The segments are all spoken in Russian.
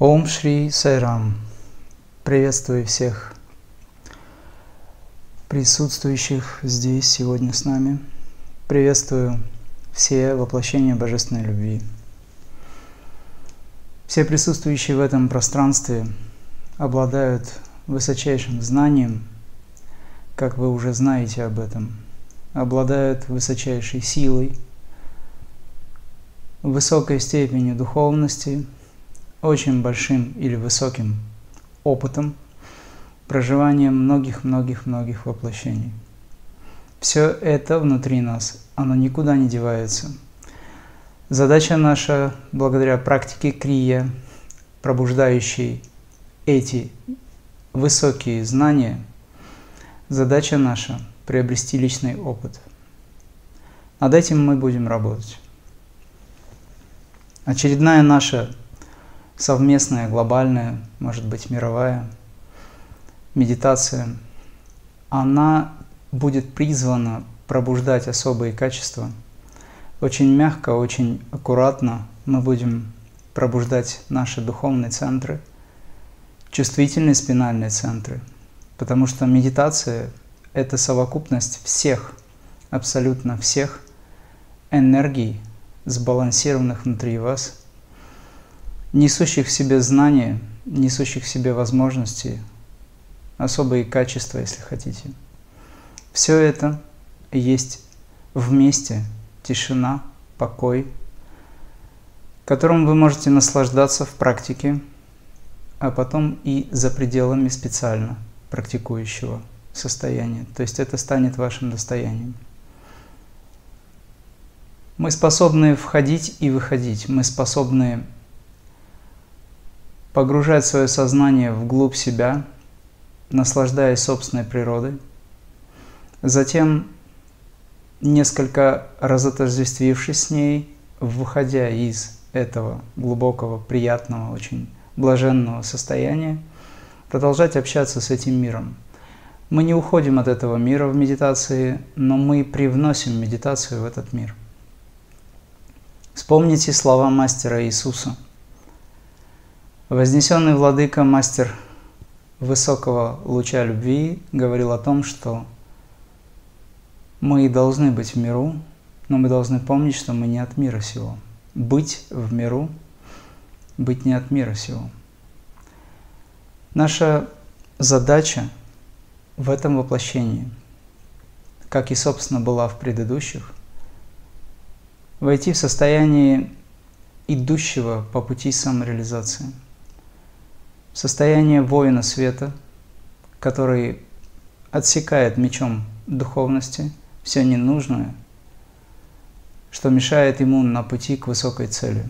Ом Шри Сайрам. Приветствую всех присутствующих здесь сегодня с нами. Приветствую все воплощения Божественной любви. Все присутствующие в этом пространстве обладают высочайшим знанием, как вы уже знаете об этом, обладают высочайшей силой, высокой степенью духовности – очень большим или высоким опытом проживания многих-многих-многих воплощений. Все это внутри нас, оно никуда не девается. Задача наша, благодаря практике крия, пробуждающей эти высокие знания, задача наша – приобрести личный опыт. Над этим мы будем работать. Очередная наша совместная, глобальная, может быть, мировая медитация, она будет призвана пробуждать особые качества. Очень мягко, очень аккуратно мы будем пробуждать наши духовные центры, чувствительные спинальные центры, потому что медитация – это совокупность всех, абсолютно всех энергий, сбалансированных внутри вас – несущих в себе знания, несущих в себе возможности, особые качества, если хотите. Все это есть вместе тишина, покой, которым вы можете наслаждаться в практике, а потом и за пределами специально практикующего состояния. То есть это станет вашим достоянием. Мы способны входить и выходить, мы способны погружать свое сознание вглубь себя, наслаждаясь собственной природой. Затем, несколько разотождествившись с ней, выходя из этого глубокого, приятного, очень блаженного состояния, продолжать общаться с этим миром. Мы не уходим от этого мира в медитации, но мы привносим медитацию в этот мир. Вспомните слова мастера Иисуса – Вознесенный владыка, мастер высокого луча любви, говорил о том, что мы должны быть в миру, но мы должны помнить, что мы не от мира сего. Быть в миру, быть не от мира сего. Наша задача в этом воплощении, как и, собственно, была в предыдущих, войти в состояние идущего по пути самореализации – состояние воина света, который отсекает мечом духовности все ненужное, что мешает ему на пути к высокой цели.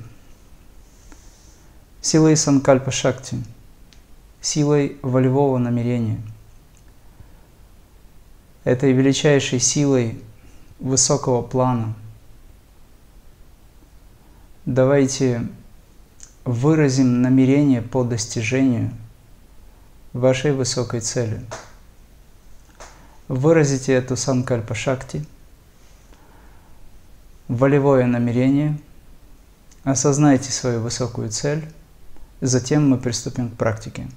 Силой Санкальпа Шакти, силой волевого намерения, этой величайшей силой высокого плана. Давайте выразим намерение по достижению вашей высокой цели. Выразите эту санкальпа шакти, волевое намерение, осознайте свою высокую цель, затем мы приступим к практике.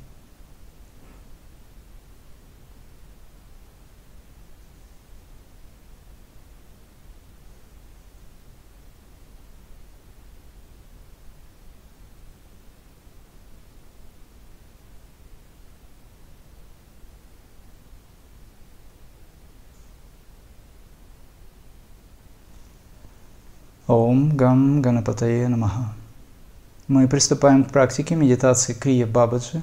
Ом Гам Ганапатае Намаха. Мы приступаем к практике медитации Крия Бабаджи,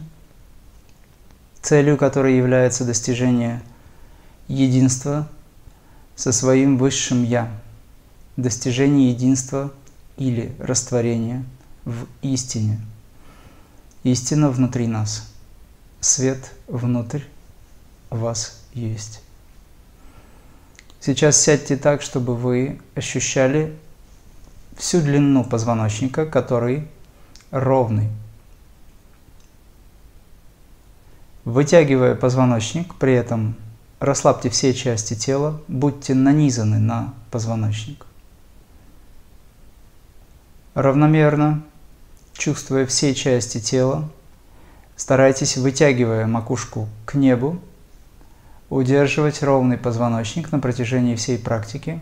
целью которой является достижение единства со своим высшим Я, достижение единства или растворения в истине. Истина внутри нас, свет внутрь вас есть. Сейчас сядьте так, чтобы вы ощущали всю длину позвоночника, который ровный. Вытягивая позвоночник, при этом расслабьте все части тела, будьте нанизаны на позвоночник. Равномерно чувствуя все части тела, старайтесь, вытягивая макушку к небу, удерживать ровный позвоночник на протяжении всей практики.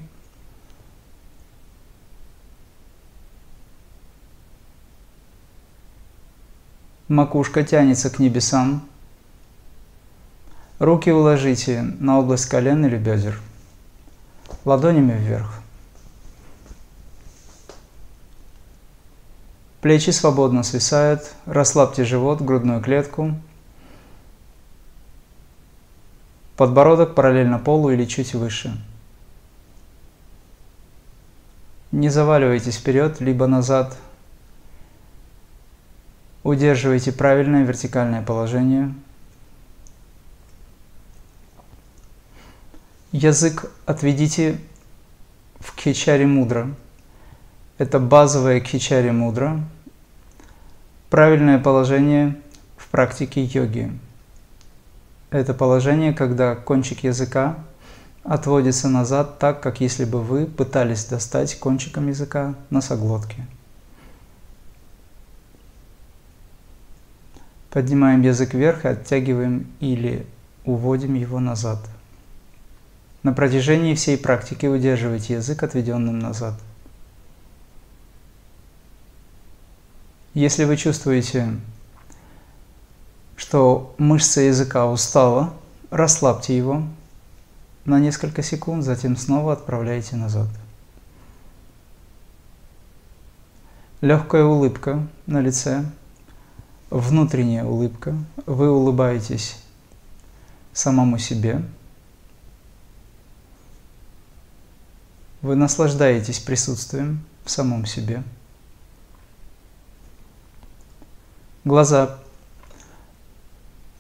Макушка тянется к небесам. Руки уложите на область колен или бедер. Ладонями вверх. Плечи свободно свисают. Расслабьте живот, грудную клетку. Подбородок параллельно полу или чуть выше. Не заваливайтесь вперед, либо назад. Удерживайте правильное вертикальное положение. Язык отведите в кхичари мудра. Это базовая кхичари мудра. Правильное положение в практике йоги. Это положение, когда кончик языка отводится назад так, как если бы вы пытались достать кончиком языка носоглотки. Поднимаем язык вверх и оттягиваем или уводим его назад. На протяжении всей практики удерживайте язык отведенным назад. Если вы чувствуете, что мышца языка устала, расслабьте его на несколько секунд, затем снова отправляйте назад. Легкая улыбка на лице, внутренняя улыбка. Вы улыбаетесь самому себе. Вы наслаждаетесь присутствием в самом себе. Глаза,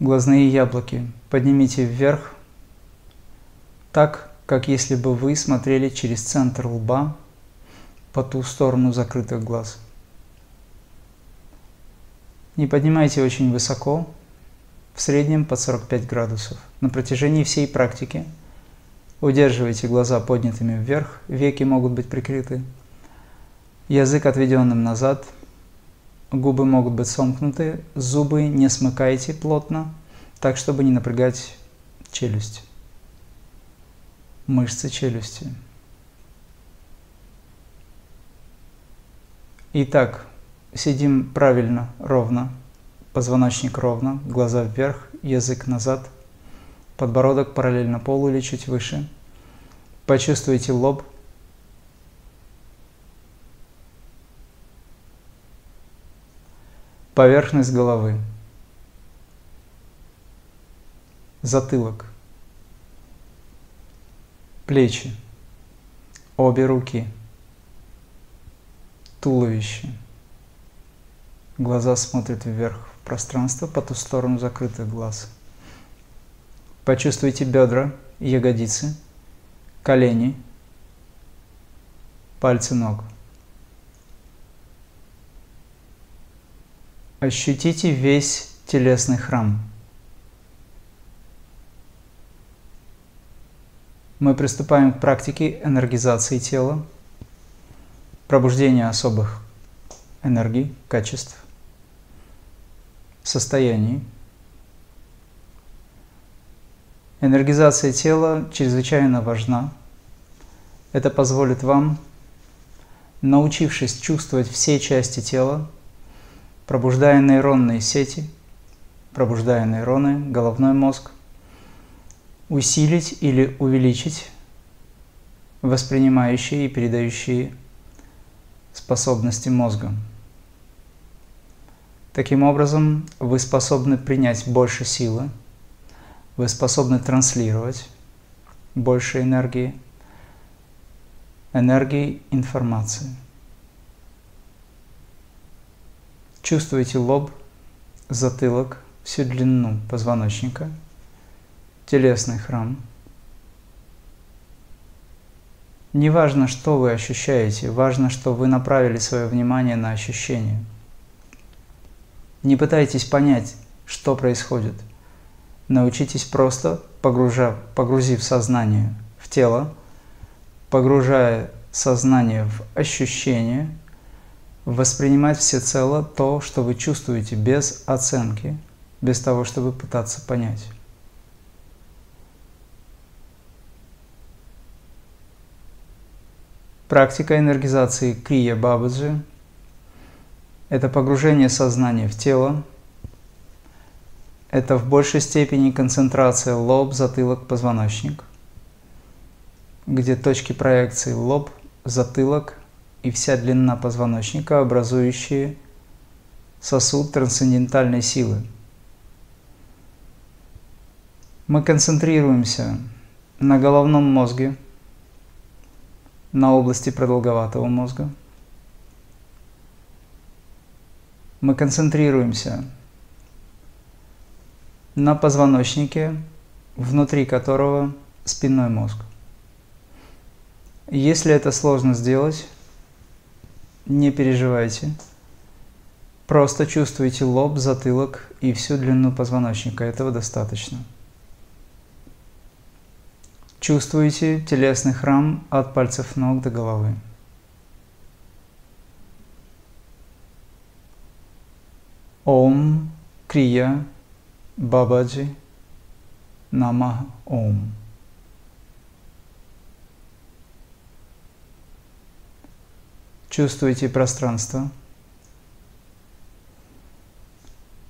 глазные яблоки поднимите вверх, так, как если бы вы смотрели через центр лба по ту сторону закрытых глаз. Не поднимайте очень высоко, в среднем под 45 градусов. На протяжении всей практики удерживайте глаза поднятыми вверх, веки могут быть прикрыты, язык отведенным назад – Губы могут быть сомкнуты, зубы не смыкайте плотно, так, чтобы не напрягать челюсть, мышцы челюсти. Итак, сидим правильно, ровно, позвоночник ровно, глаза вверх, язык назад, подбородок параллельно полу или чуть выше. Почувствуйте лоб – Поверхность головы. Затылок. Плечи. Обе руки. Туловище. Глаза смотрят вверх в пространство по ту сторону закрытых глаз. Почувствуйте бедра, ягодицы, колени, пальцы ног – Ощутите весь телесный храм. Мы приступаем к практике энергизации тела, пробуждения особых энергий, качеств, состояний. Энергизация тела чрезвычайно важна. Это позволит вам, научившись чувствовать все части тела, пробуждая нейронные сети, пробуждая нейроны, головной мозг, усилить или увеличить воспринимающие и передающие способности мозга. Таким образом, вы способны принять больше силы, вы способны транслировать больше энергии, энергии информации – Чувствуете лоб, затылок, всю длину позвоночника, телесный храм. Не важно, что вы ощущаете, важно, что вы направили свое внимание на ощущение. Не пытайтесь понять, что происходит. Научитесь просто, погружав, погрузив сознание в тело, погружая сознание в ощущение – воспринимать всецело то, что вы чувствуете, без оценки, без того, чтобы пытаться понять. Практика энергизации Крия Бабаджи – это погружение сознания в тело, это в большей степени концентрация лоб, затылок, позвоночник, где точки проекции лоб, затылок и вся длина позвоночника, образующие сосуд трансцендентальной силы. Мы концентрируемся на головном мозге – на области продолговатого мозга. Мы концентрируемся на позвоночнике, внутри которого спинной мозг. Если это сложно сделать, не переживайте. Просто чувствуйте лоб, затылок и всю длину позвоночника. Этого достаточно. Чувствуете телесный храм от пальцев ног до головы. Ом Крия Бабаджи Нама Ом. Чувствуете пространство.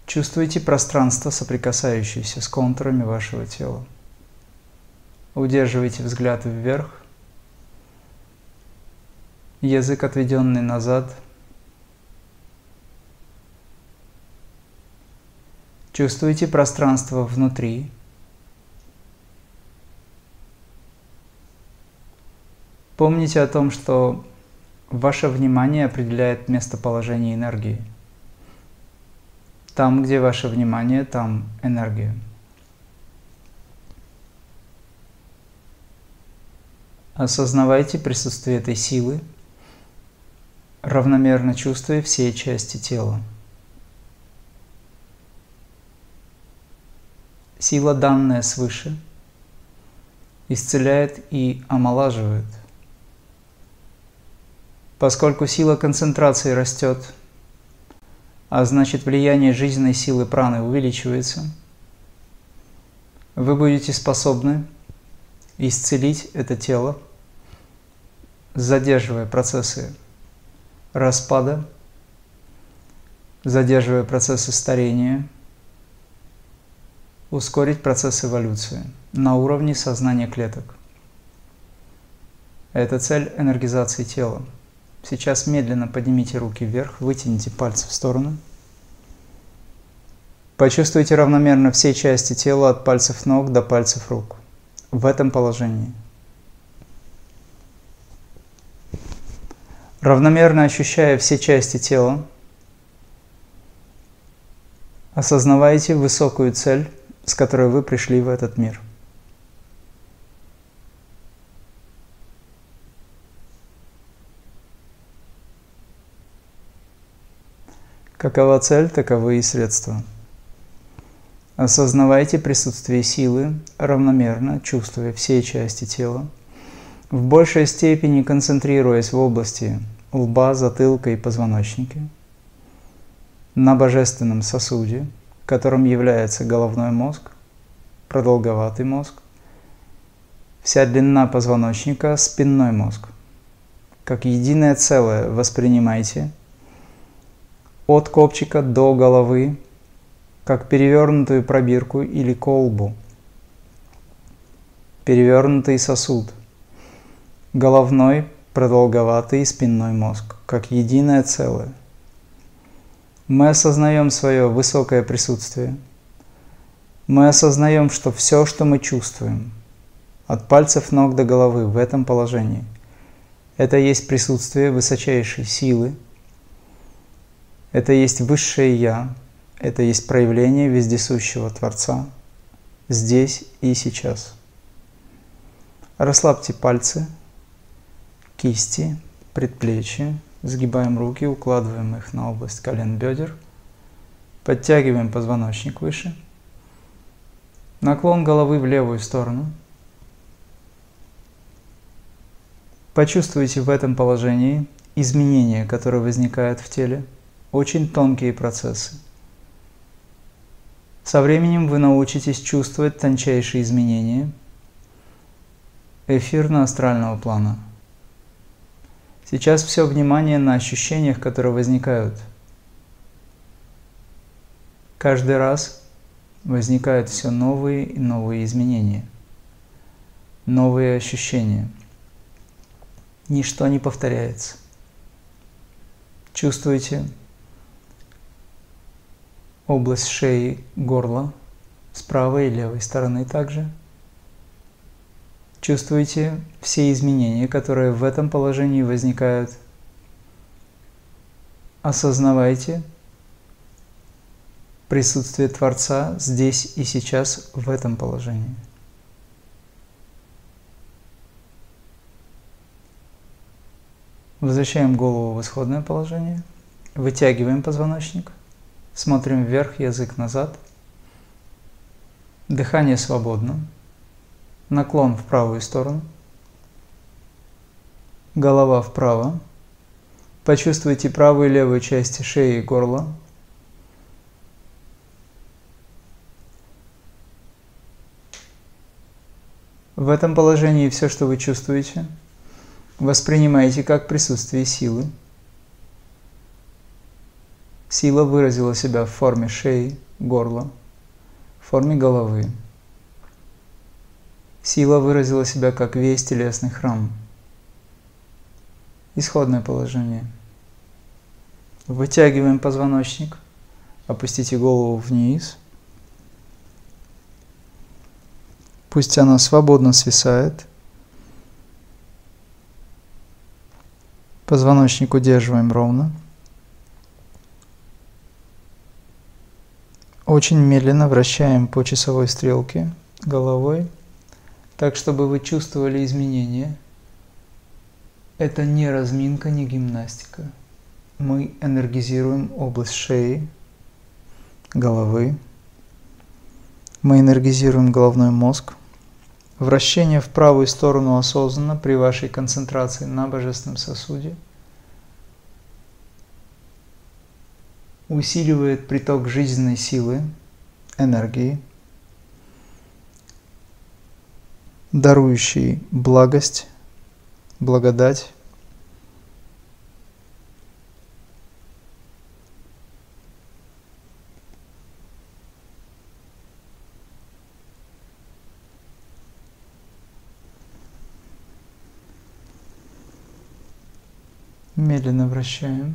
Чувствуете пространство, соприкасающееся с контурами вашего тела. Удерживайте взгляд вверх. Язык отведенный назад. Чувствуйте пространство внутри. Помните о том, что ваше внимание определяет местоположение энергии. Там, где ваше внимание, там энергия. Осознавайте присутствие этой силы, равномерно чувствуя все части тела. Сила, данная свыше, исцеляет и омолаживает. Поскольку сила концентрации растет, а значит влияние жизненной силы праны увеличивается, вы будете способны исцелить это тело, задерживая процессы распада, задерживая процессы старения, ускорить процесс эволюции на уровне сознания клеток. Это цель энергизации тела. Сейчас медленно поднимите руки вверх, вытяните пальцы в сторону. Почувствуйте равномерно все части тела от пальцев ног до пальцев рук в этом положении. Равномерно ощущая все части тела, осознавайте высокую цель, с которой вы пришли в этот мир. Какова цель, таковы и средства – Осознавайте присутствие силы, равномерно чувствуя все части тела, в большей степени концентрируясь в области лба, затылка и позвоночника, на божественном сосуде, которым является головной мозг, продолговатый мозг, вся длина позвоночника – спинной мозг. Как единое целое воспринимайте от копчика до головы как перевернутую пробирку или колбу, перевернутый сосуд, головной, продолговатый спинной мозг, как единое целое. Мы осознаем свое высокое присутствие. Мы осознаем, что все, что мы чувствуем, от пальцев ног до головы в этом положении, это есть присутствие высочайшей силы, это есть высшее Я, это есть проявление вездесущего Творца здесь и сейчас. Расслабьте пальцы, кисти, предплечья, сгибаем руки, укладываем их на область колен бедер, подтягиваем позвоночник выше, наклон головы в левую сторону. Почувствуйте в этом положении изменения, которые возникают в теле, очень тонкие процессы. Со временем вы научитесь чувствовать тончайшие изменения эфирно-астрального плана. Сейчас все внимание на ощущениях, которые возникают. Каждый раз возникают все новые и новые изменения, новые ощущения. Ничто не повторяется. Чувствуете область шеи, горла с правой и левой стороны также. Чувствуете все изменения, которые в этом положении возникают. Осознавайте присутствие Творца здесь и сейчас в этом положении. Возвращаем голову в исходное положение. Вытягиваем позвоночник. Смотрим вверх, язык назад. Дыхание свободно. Наклон в правую сторону. Голова вправо. Почувствуйте правую и левую части шеи и горла. В этом положении все, что вы чувствуете, воспринимаете как присутствие силы. Сила выразила себя в форме шеи, горла, в форме головы. Сила выразила себя как весь телесный храм. Исходное положение. Вытягиваем позвоночник, опустите голову вниз. Пусть она свободно свисает. Позвоночник удерживаем ровно. Очень медленно вращаем по часовой стрелке головой, так чтобы вы чувствовали изменения. Это не разминка, не гимнастика. Мы энергизируем область шеи, головы. Мы энергизируем головной мозг. Вращение в правую сторону осознанно при вашей концентрации на божественном сосуде – усиливает приток жизненной силы, энергии, дарующий благость, благодать, Медленно вращаем.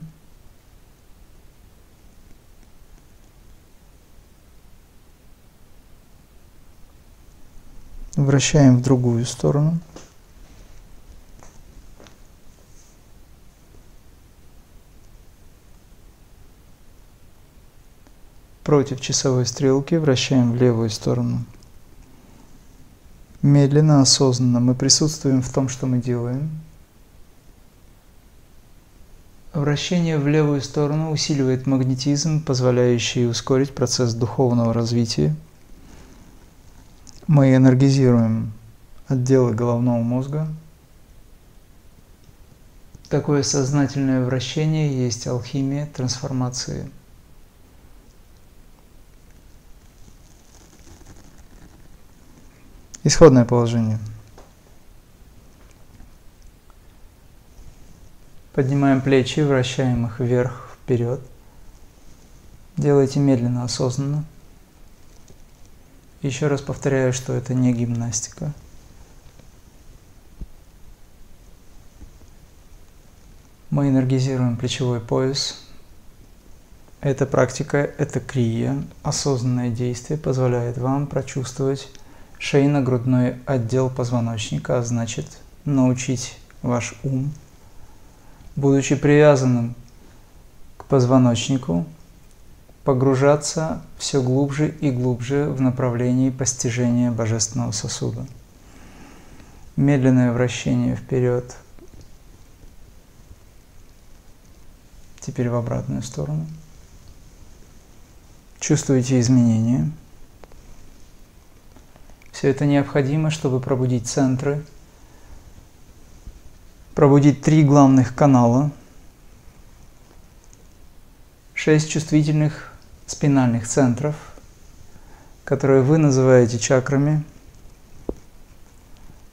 Вращаем в другую сторону. Против часовой стрелки вращаем в левую сторону. Медленно, осознанно мы присутствуем в том, что мы делаем. Вращение в левую сторону усиливает магнетизм, позволяющий ускорить процесс духовного развития – мы энергизируем отделы головного мозга. Такое сознательное вращение есть алхимия трансформации. Исходное положение. Поднимаем плечи, вращаем их вверх, вперед. Делайте медленно, осознанно. Еще раз повторяю, что это не гимнастика. Мы энергизируем плечевой пояс. Эта практика, это крия, осознанное действие позволяет вам прочувствовать шейно-грудной отдел позвоночника, а значит научить ваш ум, будучи привязанным к позвоночнику, погружаться все глубже и глубже в направлении постижения божественного сосуда. Медленное вращение вперед, теперь в обратную сторону. Чувствуете изменения. Все это необходимо, чтобы пробудить центры, пробудить три главных канала шесть чувствительных спинальных центров, которые вы называете чакрами,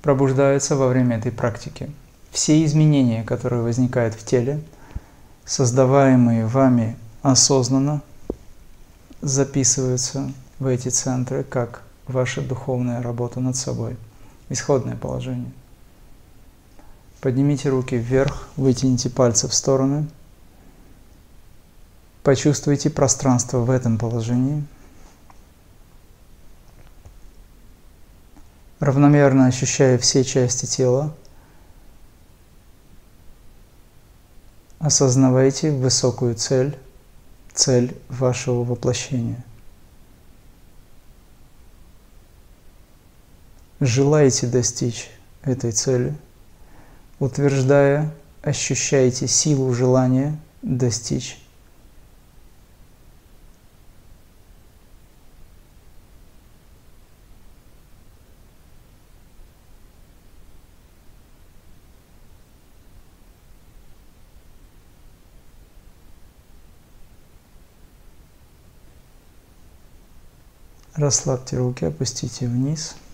пробуждаются во время этой практики. Все изменения, которые возникают в теле, создаваемые вами осознанно, записываются в эти центры как ваша духовная работа над собой. Исходное положение. Поднимите руки вверх, вытяните пальцы в стороны. Почувствуйте пространство в этом положении. Равномерно ощущая все части тела, осознавайте высокую цель, цель вашего воплощения. Желаете достичь этой цели – утверждая, ощущаете силу желания достичь. Расслабьте руки, опустите вниз –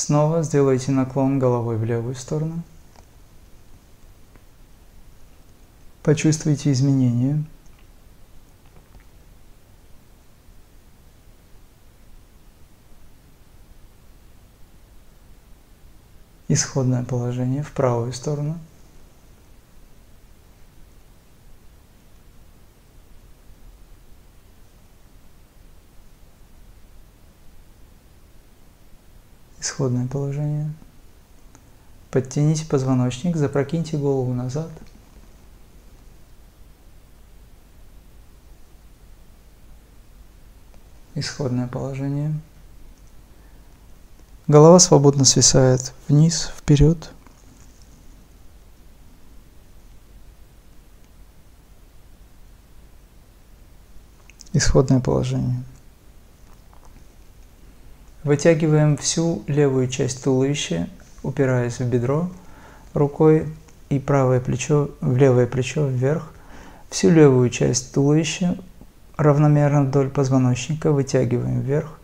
Снова сделайте наклон головой в левую сторону. Почувствуйте изменения. Исходное положение в правую сторону – исходное положение. Подтяните позвоночник, запрокиньте голову назад. Исходное положение. Голова свободно свисает вниз, вперед. Исходное положение. Вытягиваем всю левую часть туловища, упираясь в бедро рукой и правое плечо в левое плечо вверх. Всю левую часть туловища равномерно вдоль позвоночника вытягиваем вверх.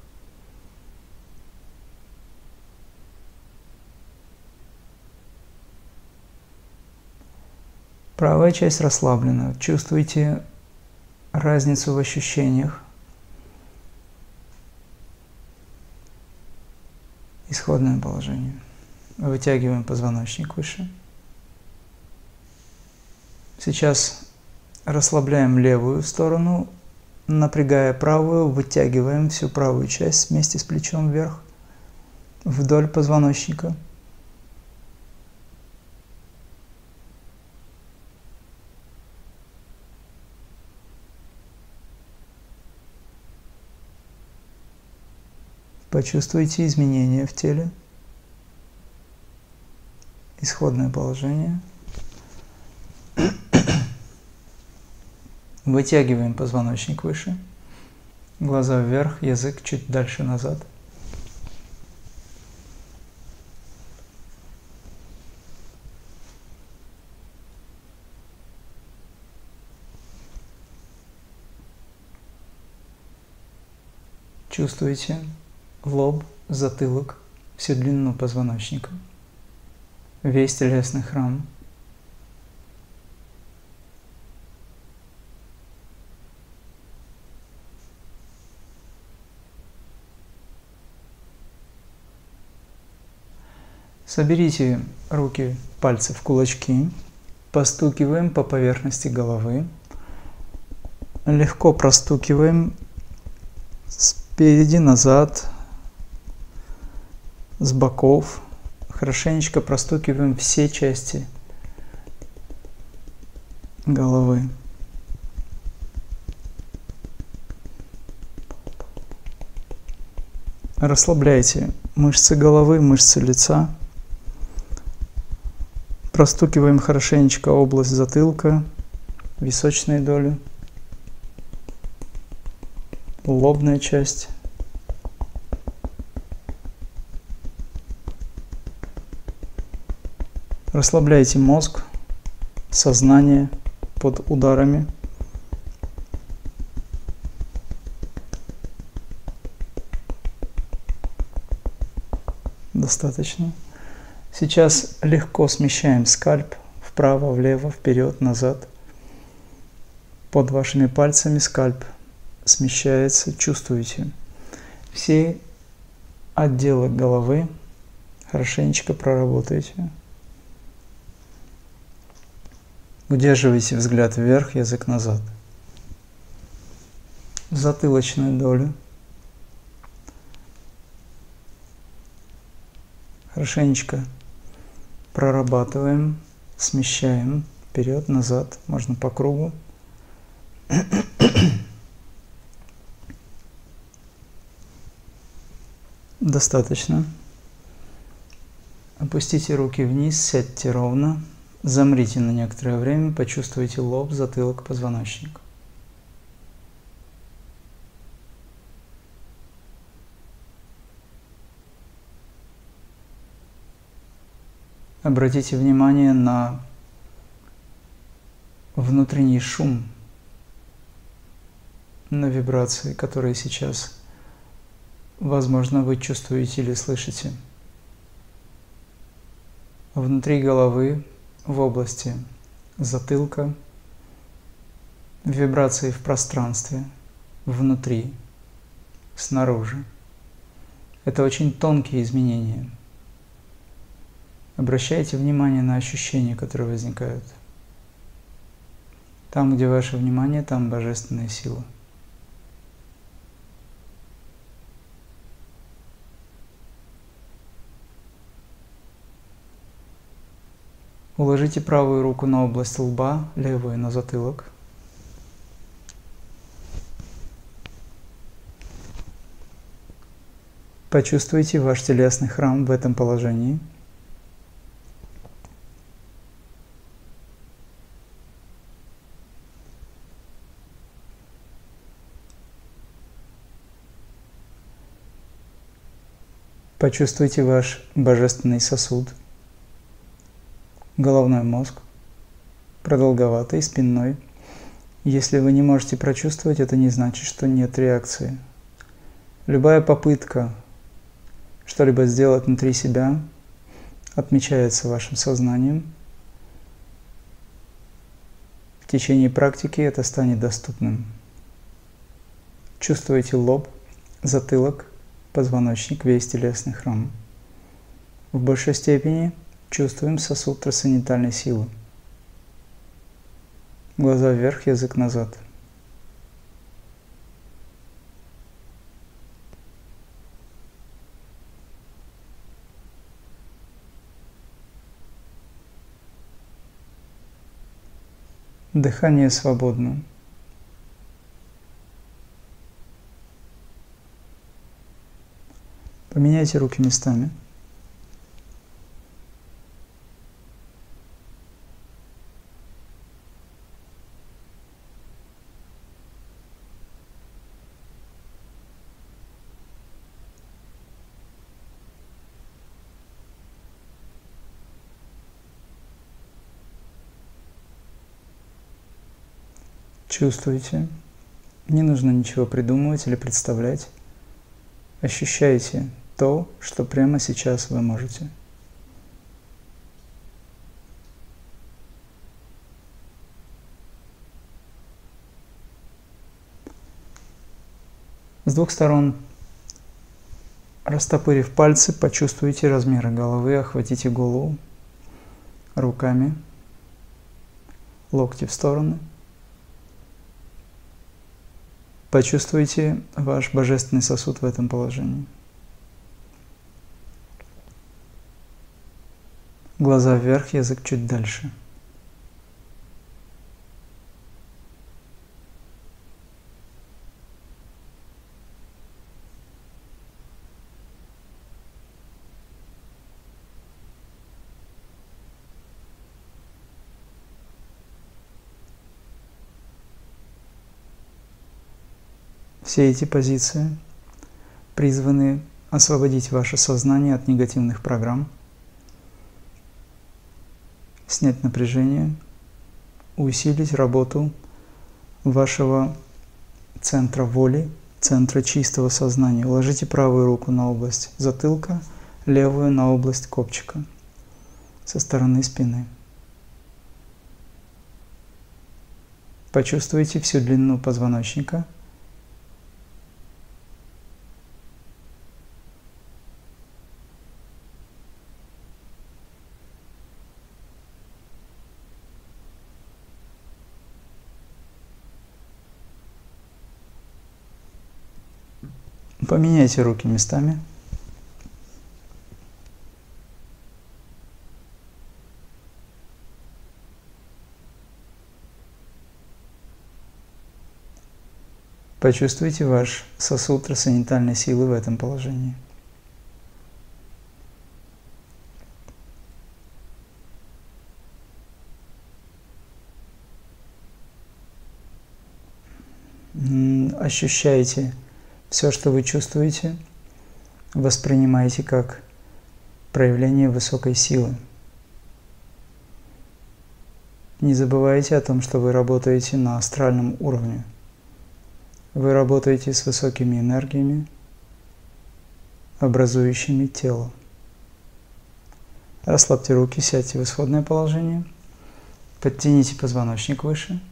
Правая часть расслаблена. Чувствуйте разницу в ощущениях. Исходное положение. Вытягиваем позвоночник выше. Сейчас расслабляем левую сторону, напрягая правую, вытягиваем всю правую часть вместе с плечом вверх вдоль позвоночника. Почувствуйте изменения в теле. Исходное положение. Вытягиваем позвоночник выше. Глаза вверх, язык чуть дальше назад. Чувствуете лоб, затылок, всю длину позвоночника, весь телесный храм. Соберите руки, пальцы в кулачки, постукиваем по поверхности головы, легко простукиваем спереди назад, с боков. Хорошенечко простукиваем все части головы. Расслабляйте мышцы головы, мышцы лица. Простукиваем хорошенечко область затылка, височные доли, лобная часть. Расслабляйте мозг, сознание под ударами. Достаточно. Сейчас легко смещаем скальп вправо, влево, вперед, назад. Под вашими пальцами скальп смещается, чувствуете. Все отделы головы хорошенечко проработайте. Удерживайте взгляд вверх, язык назад. Затылочную долю. Хорошенечко прорабатываем, смещаем вперед, назад, можно по кругу. Достаточно. Опустите руки вниз, сядьте ровно, замрите на некоторое время, почувствуйте лоб, затылок, позвоночник. Обратите внимание на внутренний шум, на вибрации, которые сейчас, возможно, вы чувствуете или слышите. Внутри головы, в области затылка, вибрации в пространстве, внутри, снаружи. Это очень тонкие изменения – Обращайте внимание на ощущения, которые возникают. Там, где ваше внимание, там божественная сила. Уложите правую руку на область лба, левую на затылок. Почувствуйте ваш телесный храм в этом положении – Почувствуйте ваш божественный сосуд, головной мозг, продолговатый, спинной. Если вы не можете прочувствовать, это не значит, что нет реакции. Любая попытка что-либо сделать внутри себя отмечается вашим сознанием. В течение практики это станет доступным. Чувствуете лоб, затылок – позвоночник, весь телесный храм. В большей степени чувствуем сосуд трансцендентальной силы. Глаза вверх, язык назад. Дыхание свободно. Поменяйте руки местами. Чувствуйте. Не нужно ничего придумывать или представлять. Ощущайте то, что прямо сейчас вы можете. С двух сторон, растопырив пальцы, почувствуйте размеры головы, охватите голову руками, локти в стороны. Почувствуйте ваш божественный сосуд в этом положении. Глаза вверх, язык чуть дальше. Все эти позиции призваны освободить ваше сознание от негативных программ – снять напряжение, усилить работу вашего центра воли, центра чистого сознания. Уложите правую руку на область затылка, левую на область копчика со стороны спины. Почувствуйте всю длину позвоночника – Поменяйте руки местами. Почувствуйте ваш сосуд трансцендентальной силы в этом положении. Ощущайте все, что вы чувствуете, воспринимайте как проявление высокой силы. Не забывайте о том, что вы работаете на астральном уровне. Вы работаете с высокими энергиями, образующими тело. Расслабьте руки, сядьте в исходное положение. Подтяните позвоночник выше.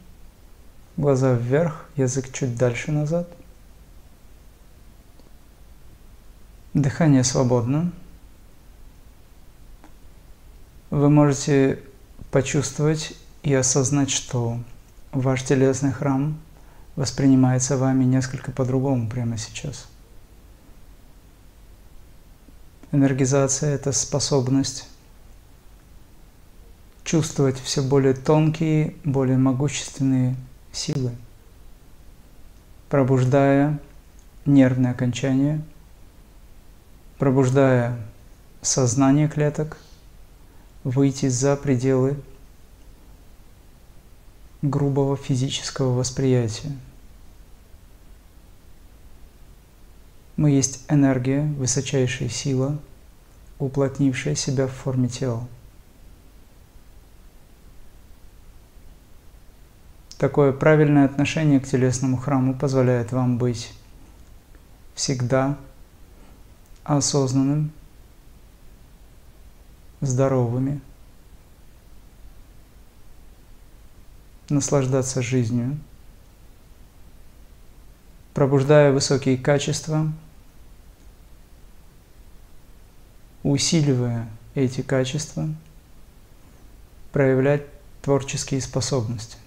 Глаза вверх, язык чуть дальше назад – Дыхание свободно. Вы можете почувствовать и осознать, что ваш телесный храм воспринимается вами несколько по-другому прямо сейчас. Энергизация – это способность чувствовать все более тонкие, более могущественные силы, пробуждая нервные окончания – пробуждая сознание клеток, выйти за пределы грубого физического восприятия. Мы есть энергия, высочайшая сила, уплотнившая себя в форме тела. Такое правильное отношение к телесному храму позволяет вам быть всегда осознанным, здоровыми, наслаждаться жизнью, пробуждая высокие качества, усиливая эти качества, проявлять творческие способности.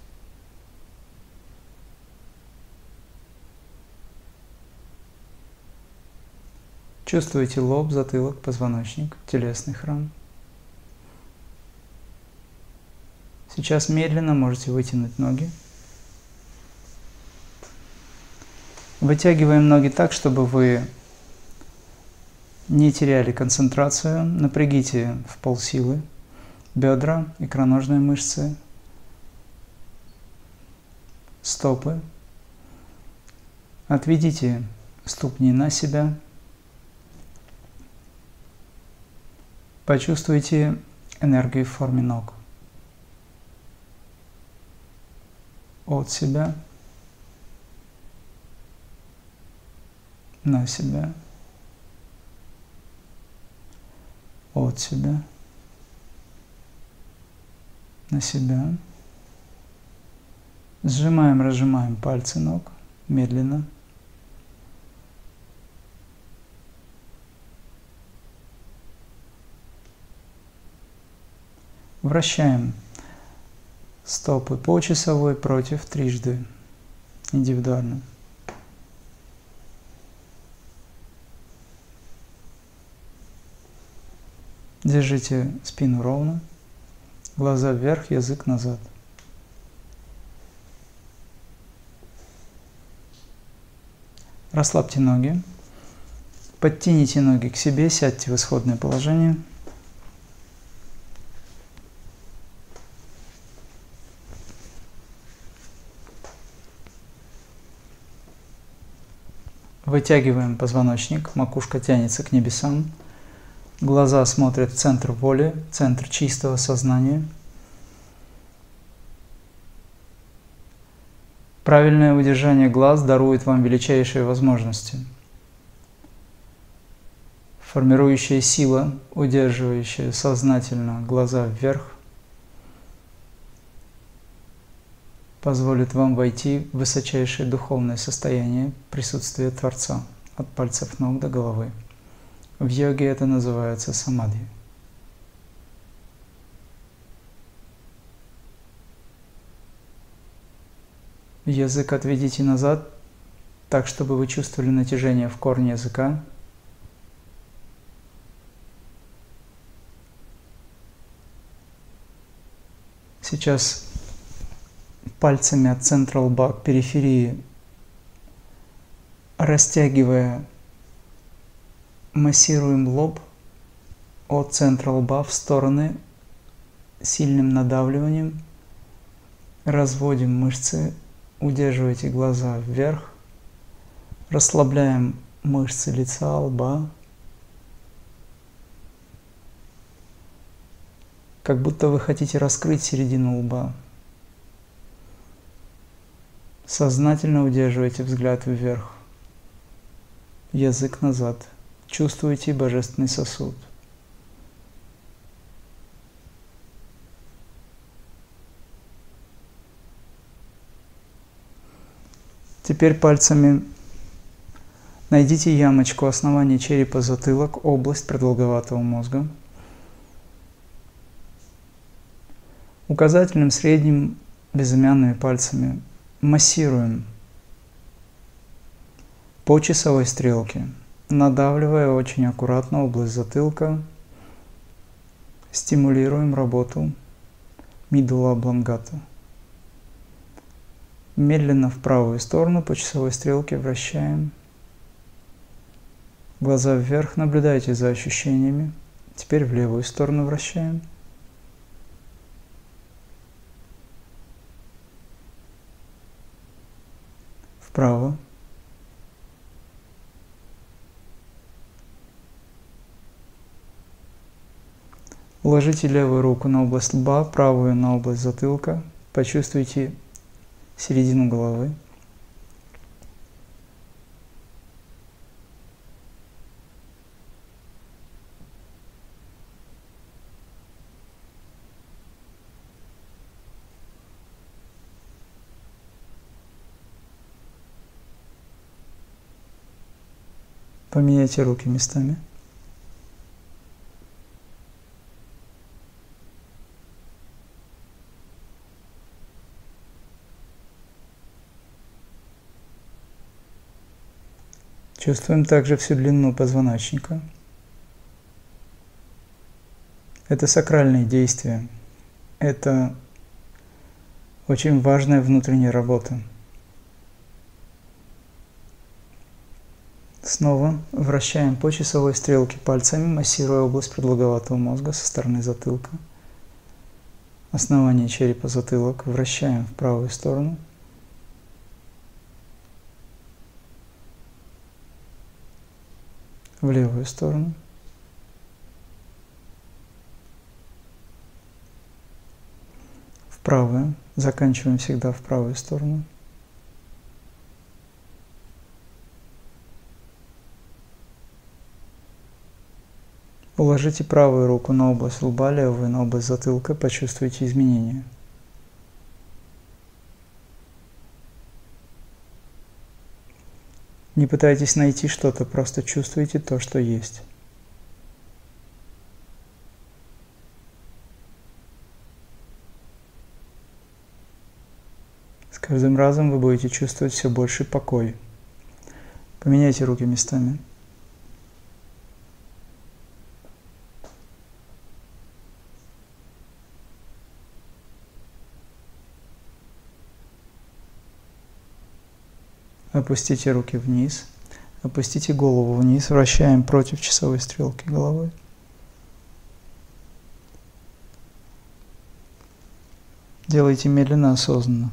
Чувствуете лоб, затылок, позвоночник, телесный храм. Сейчас медленно можете вытянуть ноги. Вытягиваем ноги так, чтобы вы не теряли концентрацию. Напрягите в полсилы бедра, икроножные мышцы, стопы. Отведите ступни на себя – Почувствуйте энергию в форме ног. От себя на себя. От себя на себя. Сжимаем, разжимаем пальцы ног медленно. Вращаем. Стопы по часовой против трижды. Индивидуально. Держите спину ровно, глаза вверх, язык назад. Расслабьте ноги, подтяните ноги к себе, сядьте в исходное положение – Вытягиваем позвоночник, макушка тянется к небесам, глаза смотрят в центр воли, в центр чистого сознания. Правильное удержание глаз дарует вам величайшие возможности. Формирующая сила, удерживающая сознательно глаза вверх, позволит вам войти в высочайшее духовное состояние присутствия Творца от пальцев ног до головы. В йоге это называется самадхи. Язык отведите назад, так, чтобы вы чувствовали натяжение в корне языка. Сейчас пальцами от лба к периферии, растягивая, массируем лоб от центра лба в стороны сильным надавливанием, разводим мышцы, удерживайте глаза вверх, расслабляем мышцы лица, лба, как будто вы хотите раскрыть середину лба. Сознательно удерживайте взгляд вверх, язык назад. Чувствуйте божественный сосуд. Теперь пальцами найдите ямочку основания черепа затылок, область продолговатого мозга. Указательным, средним, безымянными пальцами массируем по часовой стрелке, надавливая очень аккуратно область затылка, стимулируем работу мидула облонгата. Медленно в правую сторону по часовой стрелке вращаем. Глаза вверх, наблюдайте за ощущениями. Теперь в левую сторону вращаем. Вправо. Уложите левую руку на область лба, правую на область затылка. Почувствуйте середину головы. Поменяйте руки местами. Чувствуем также всю длину позвоночника. Это сакральные действия. Это очень важная внутренняя работа. Снова вращаем по часовой стрелке пальцами, массируя область продолговатого мозга со стороны затылка. Основание черепа затылок вращаем в правую сторону. В левую сторону. В правую. Заканчиваем всегда в правую сторону. Уложите правую руку на область лба, левую на область затылка, почувствуйте изменения. Не пытайтесь найти что-то, просто чувствуйте то, что есть. С каждым разом вы будете чувствовать все больше покой. Поменяйте руки местами. Опустите руки вниз. Опустите голову вниз. Вращаем против часовой стрелки головой. Делайте медленно, осознанно.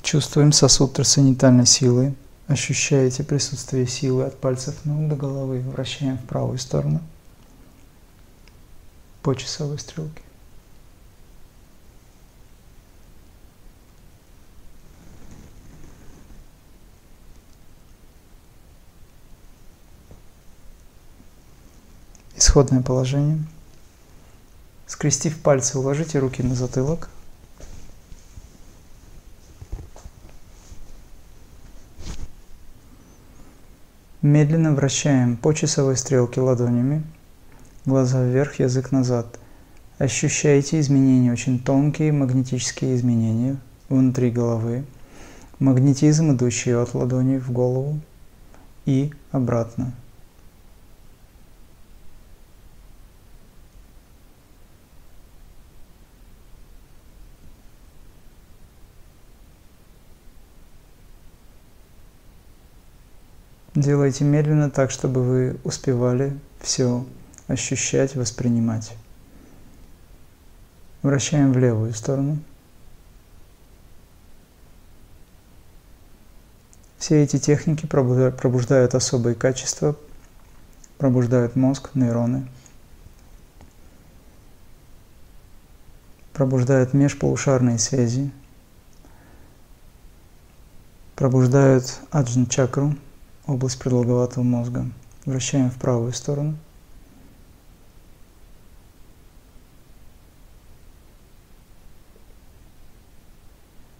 Чувствуем сосуд трансцендентальной силы. Ощущаете присутствие силы от пальцев ног до головы. Вращаем в правую сторону. По часовой стрелке. Исходное положение. Скрестив пальцы, уложите руки на затылок. Медленно вращаем по часовой стрелке ладонями, глаза вверх, язык назад. Ощущайте изменения, очень тонкие магнетические изменения внутри головы, магнетизм, идущий от ладони в голову и обратно. Делайте медленно так, чтобы вы успевали все ощущать, воспринимать. Вращаем в левую сторону. Все эти техники пробуждают особые качества, пробуждают мозг, нейроны, пробуждают межполушарные связи, пробуждают аджна чакру – область продолговатого мозга. Вращаем в правую сторону.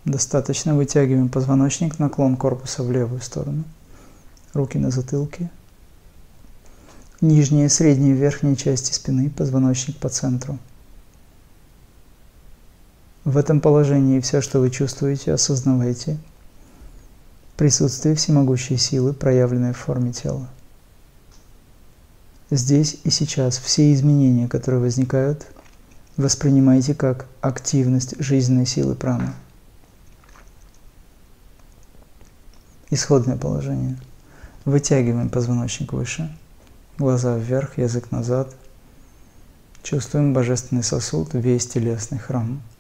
Достаточно вытягиваем позвоночник, наклон корпуса в левую сторону. Руки на затылке. Средняя и верхняя части спины, позвоночник по центру. В этом положении все, что вы чувствуете, осознавайте – присутствие всемогущей силы, проявленной в форме тела. Здесь и сейчас все изменения, которые возникают, воспринимайте как активность жизненной силы праны. Исходное положение. Вытягиваем позвоночник выше, глаза вверх, язык назад. Чувствуем божественный сосуд, весь телесный храм –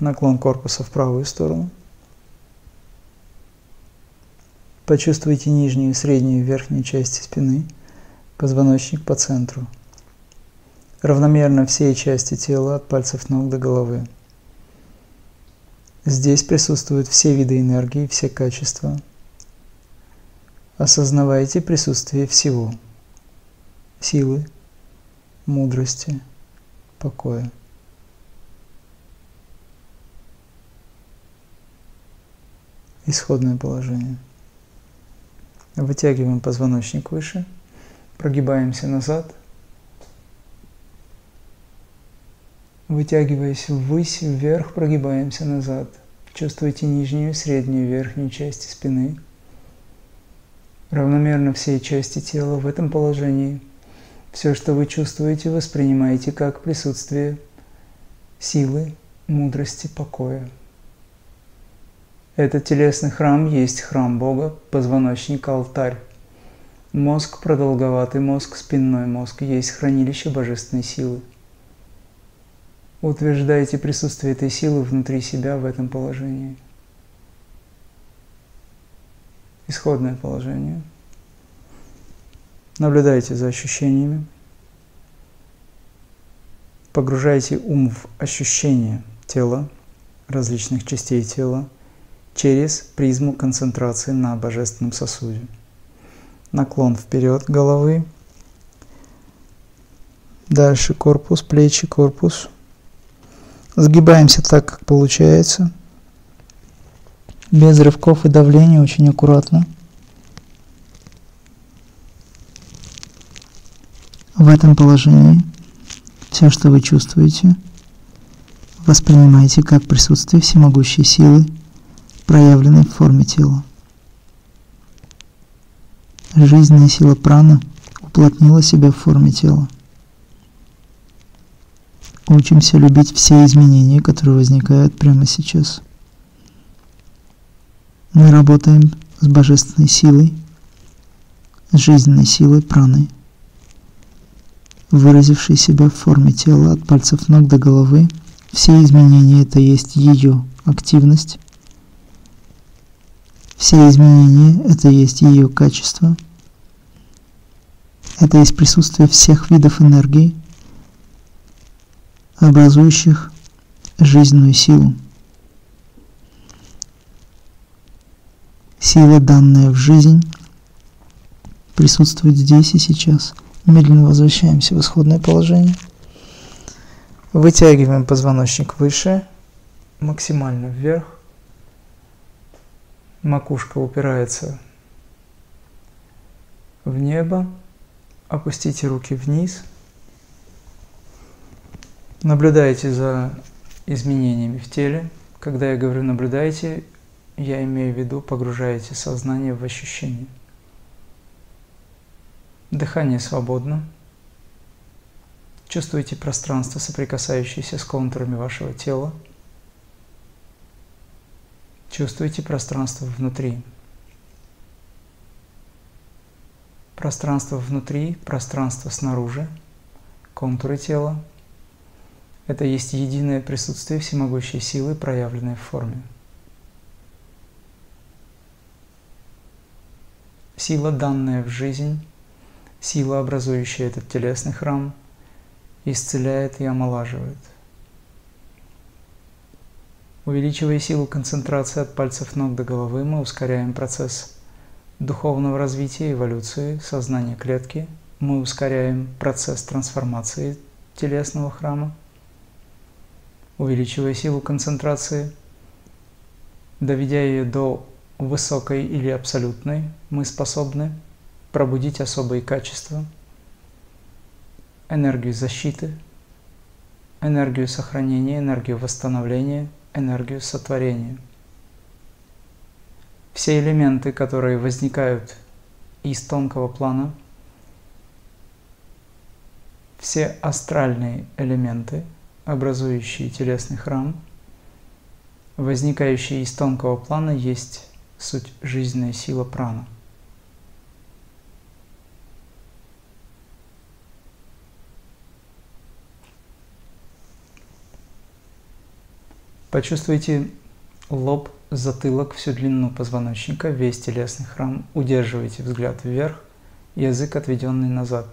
наклон корпуса в правую сторону. Почувствуйте нижнюю, среднюю и верхнюю части спины, позвоночник по центру. Равномерно все части тела от пальцев ног до головы. Здесь присутствуют все виды энергии, все качества. Осознавайте присутствие всего – силы, мудрости, покоя. исходное положение. Вытягиваем позвоночник выше, прогибаемся назад, вытягиваясь ввысь, вверх, прогибаемся назад. Чувствуйте нижнюю, среднюю, верхнюю части спины. Равномерно все части тела в этом положении. Все, что вы чувствуете, воспринимаете как присутствие силы, мудрости, покоя. Этот телесный храм есть храм Бога, позвоночник, алтарь. Мозг, продолговатый мозг, спинной мозг есть хранилище божественной силы. Утверждайте присутствие этой силы внутри себя в этом положении. Исходное положение. Наблюдайте за ощущениями. Погружайте ум в ощущение тела, различных частей тела – через призму концентрации на божественном сосуде. Наклон вперед головы. Дальше корпус, плечи, корпус. Сгибаемся так, как получается. Без рывков и давления, очень аккуратно. В этом положении все, что вы чувствуете, воспринимайте как присутствие всемогущей силы – проявленной в форме тела. Жизненная сила прана уплотнила себя в форме тела. Учимся любить все изменения, которые возникают прямо сейчас. Мы работаем с божественной силой, с жизненной силой праны, выразившей себя в форме тела от пальцев ног до головы. Все изменения – это есть ее активность, все изменения – это есть ее качество. Это есть присутствие всех видов энергии, образующих жизненную силу. Сила, данная в жизнь, присутствует здесь и сейчас. Медленно возвращаемся в исходное положение. Вытягиваем позвоночник выше, максимально вверх. Макушка упирается в небо. Опустите руки вниз. Наблюдайте за изменениями в теле. Когда я говорю наблюдайте, я имею в виду погружаете сознание в ощущения. Дыхание свободно. Чувствуете пространство, соприкасающееся с контурами вашего тела. Чувствуете пространство внутри. Пространство внутри, пространство снаружи, контуры тела – это есть единое присутствие всемогущей силы, проявленной в форме. Сила, данная в жизнь, сила, образующая этот телесный храм, исцеляет и омолаживает. Увеличивая силу концентрации от пальцев ног до головы, мы ускоряем процесс духовного развития, эволюции, сознания клетки, мы ускоряем процесс трансформации телесного храма, увеличивая силу концентрации, доведя ее до высокой или абсолютной, мы способны пробудить особые качества, энергию защиты, энергию сохранения, энергию восстановления, энергию сотворения – все элементы, которые возникают из тонкого плана, все астральные элементы, образующие телесный храм, возникающие из тонкого плана, есть суть жизненная сила прана. Почувствуйте лоб затылок, всю длину позвоночника, весь телесный храм. Удерживайте взгляд вверх, язык отведенный назад.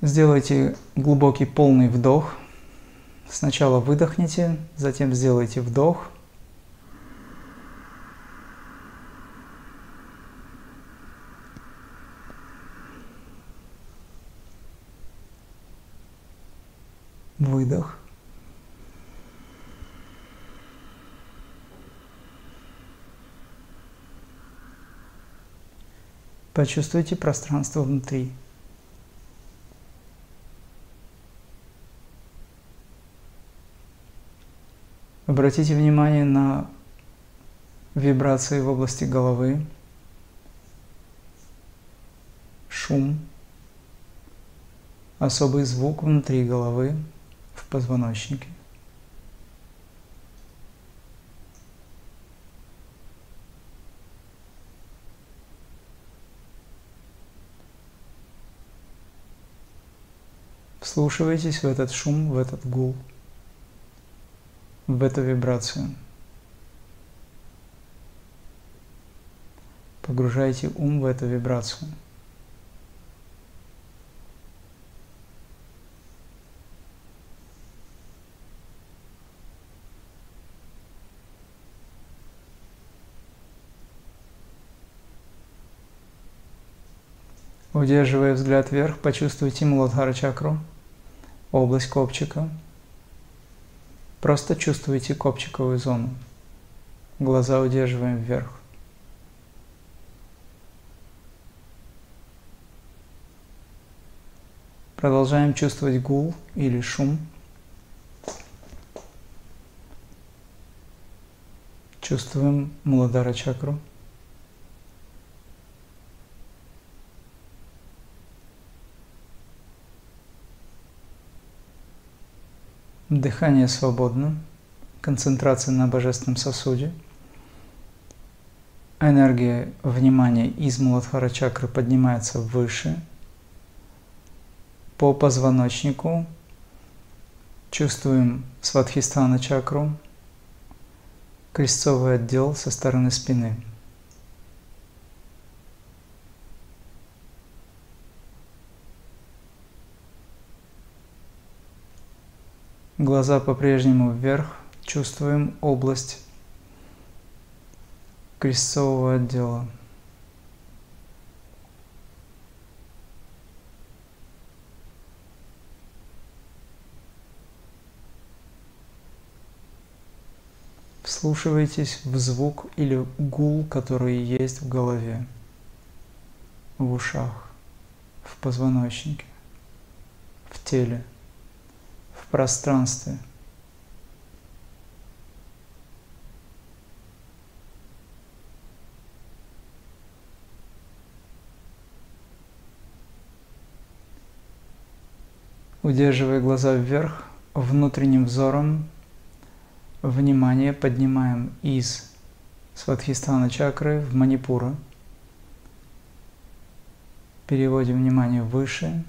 Сделайте глубокий полный вдох. Сначала выдохните, затем сделайте вдох. Выдох. Почувствуйте пространство внутри. Обратите внимание на вибрации в области головы, шум, особый звук внутри головы, в позвоночнике. Вслушивайтесь в этот шум, в этот гул, в эту вибрацию. Погружайте ум в эту вибрацию. Удерживая взгляд вверх, почувствуйте Муладхара чакру – область копчика. Просто чувствуйте копчиковую зону. Глаза удерживаем вверх. Продолжаем чувствовать гул или шум. Чувствуем Муладара чакру. Дыхание свободно, концентрация на божественном сосуде. Энергия внимания из Муладхара чакры поднимается выше, по позвоночнику. Чувствуем Сватхистана чакру, крестцовый отдел со стороны спины. Глаза по-прежнему вверх. Чувствуем область крестцового отдела. Вслушивайтесь в звук или гул, который есть в голове, в ушах, в позвоночнике, в теле, в пространстве. Удерживая глаза вверх, внутренним взором внимание поднимаем из Сватхистана чакры в Манипура. Переводим внимание выше.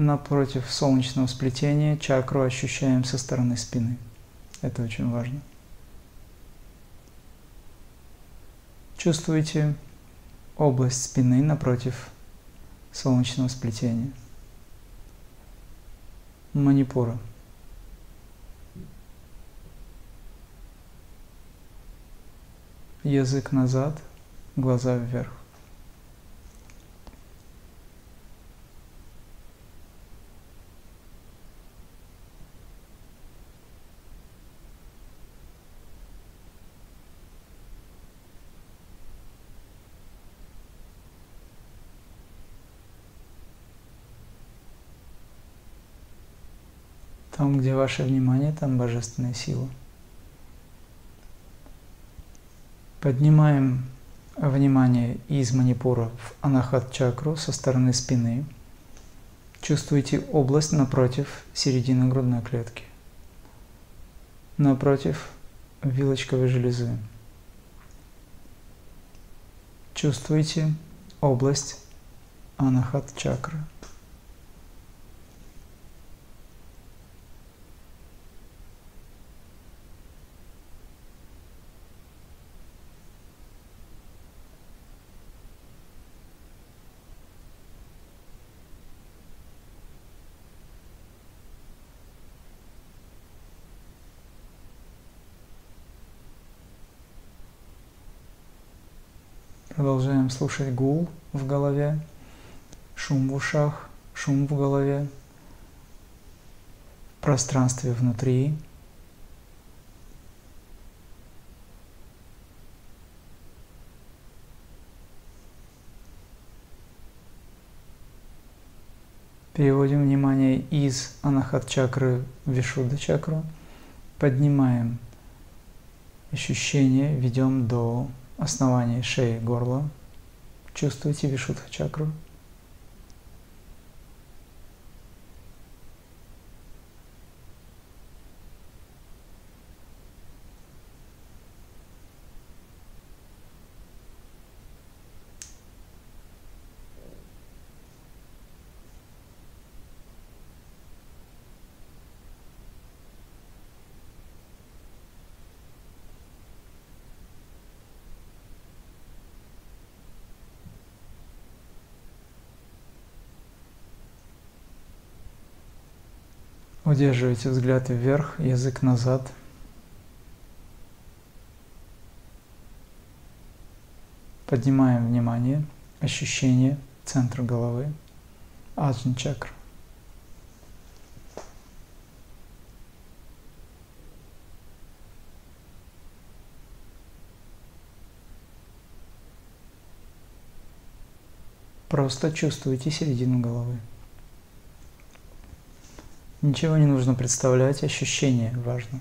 Напротив солнечного сплетения чакру ощущаем со стороны спины. Это очень важно. Чувствуете область спины напротив солнечного сплетения. Манипура. язык назад, глаза вверх. Там, где ваше внимание, там божественная сила – Поднимаем внимание из манипура в анахат чакру со стороны спины. Чувствуете область напротив середины грудной клетки. Напротив вилочковой железы. Чувствуете область анахат Продолжаем слушать гул в голове, шум в ушах, шум в голове, пространстве внутри. Переводим внимание из анахат чакры в вишудда чакру, поднимаем ощущение, ведем до основании шеи, горла. Чувствуете вишудха чакру? Удерживайте взгляд вверх, язык назад. Поднимаем внимание, ощущение центра головы, аджн чакра. Просто чувствуйте середину головы. Ничего не нужно представлять, ощущение важно.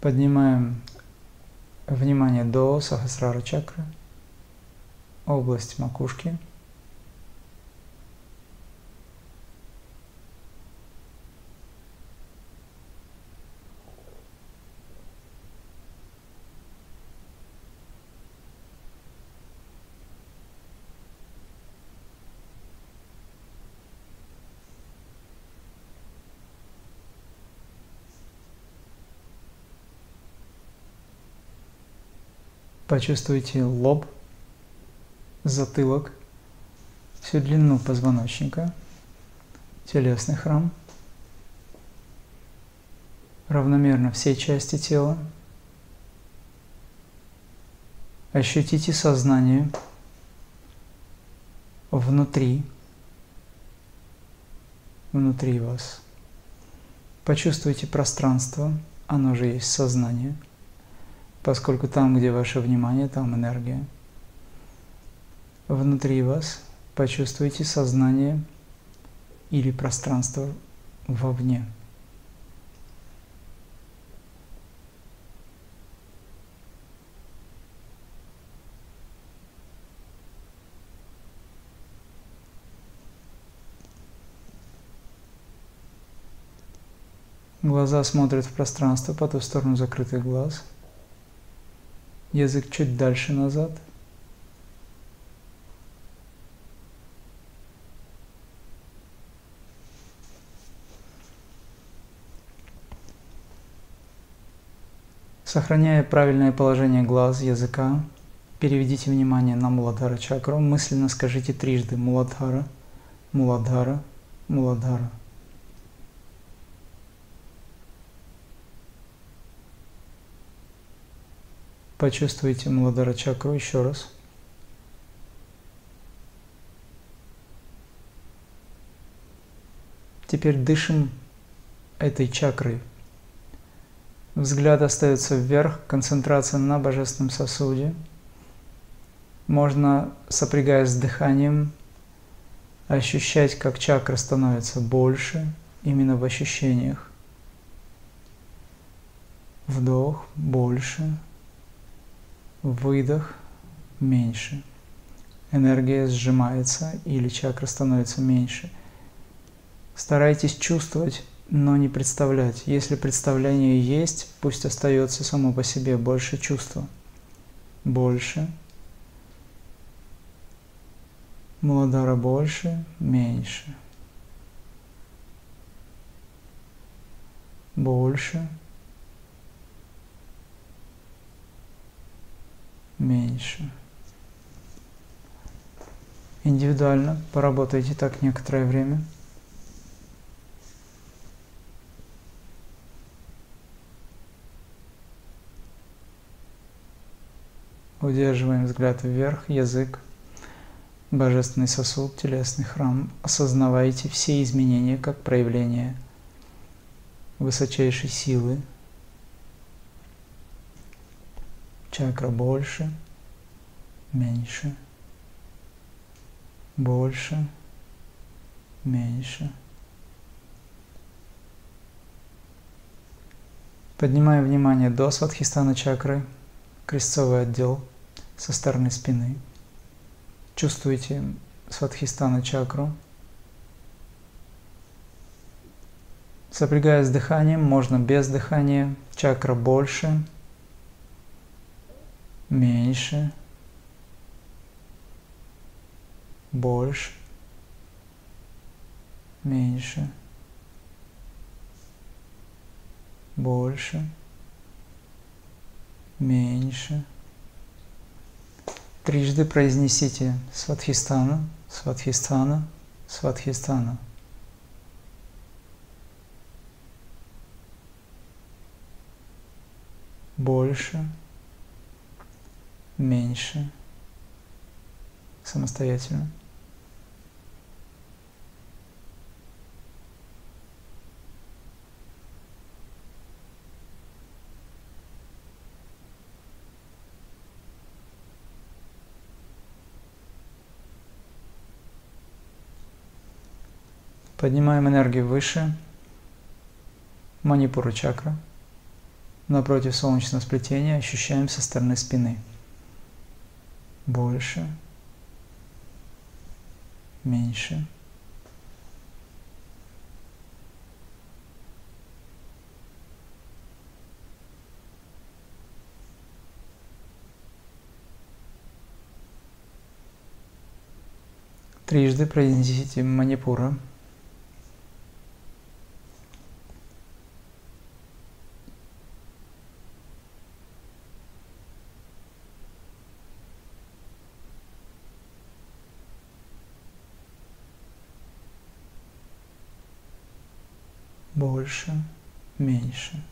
Поднимаем внимание до Сахасрара чакры, область макушки – Почувствуйте лоб, затылок, всю длину позвоночника, телесный храм, равномерно все части тела. Ощутите сознание внутри, внутри вас. Почувствуйте пространство, оно же есть сознание, поскольку там, где ваше внимание, там энергия. Внутри вас почувствуйте сознание или пространство вовне. Глаза смотрят в пространство по ту сторону закрытых глаз. Язык чуть дальше назад. Сохраняя правильное положение глаз, языка, переведите внимание на Муладхара чакру, мысленно скажите трижды Муладхара, Муладхара, Муладхара. Почувствуйте Муладара чакру еще раз. Теперь дышим этой чакрой. Взгляд остается вверх, концентрация на божественном сосуде. Можно, сопрягаясь с дыханием, ощущать, как чакра становится больше, именно в ощущениях. Вдох больше, выдох меньше. Энергия сжимается или чакра становится меньше. Старайтесь чувствовать, но не представлять. Если представление есть, пусть остается само по себе больше чувства. Больше. Муладара больше, меньше. Больше. Меньше. Индивидуально поработайте так некоторое время. Удерживаем взгляд вверх, язык, божественный сосуд, телесный храм. Осознавайте все изменения как проявление высочайшей силы, чакра больше, меньше, больше, меньше. Поднимаем внимание до свадхистана чакры, крестцовый отдел со стороны спины. Чувствуете свадхистана чакру. Сопрягая с дыханием, можно без дыхания, чакра больше – меньше, больше, меньше, больше, меньше. Трижды произнесите Сватхистана, Сватхистана, Сватхистана. Больше, меньше самостоятельно. Поднимаем энергию выше, манипура чакра, напротив солнечного сплетения ощущаем со стороны спины – больше, меньше. Трижды произнесите манипура. больше, меньше.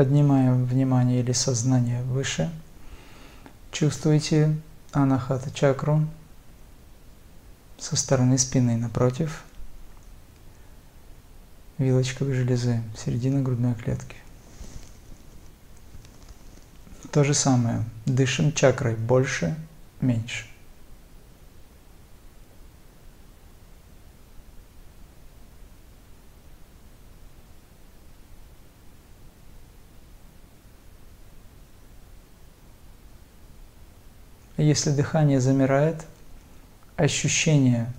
Поднимаем внимание или сознание выше. Чувствуете анахата чакру со стороны спины напротив вилочковой железы, середина грудной клетки. То же самое. Дышим чакрой больше, меньше. Если дыхание замирает, ощущение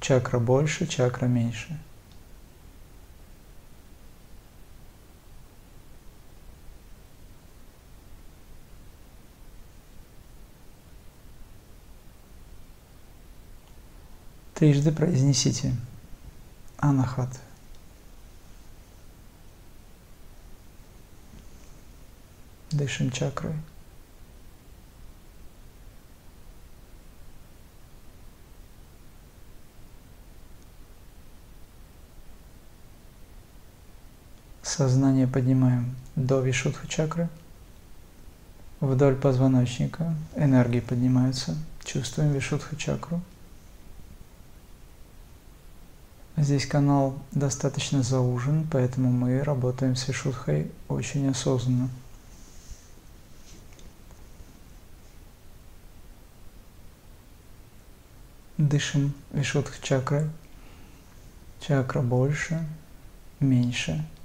чакра больше, чакра меньше – Трижды произнесите Анахат. Дышим чакрой. Сознание поднимаем до вишудха чакры. Вдоль позвоночника энергии поднимаются. Чувствуем вишудха чакру. Здесь канал достаточно заужен, поэтому мы работаем с Вишудхой очень осознанно. Дышим Вишудх чакрой. Чакра больше, меньше –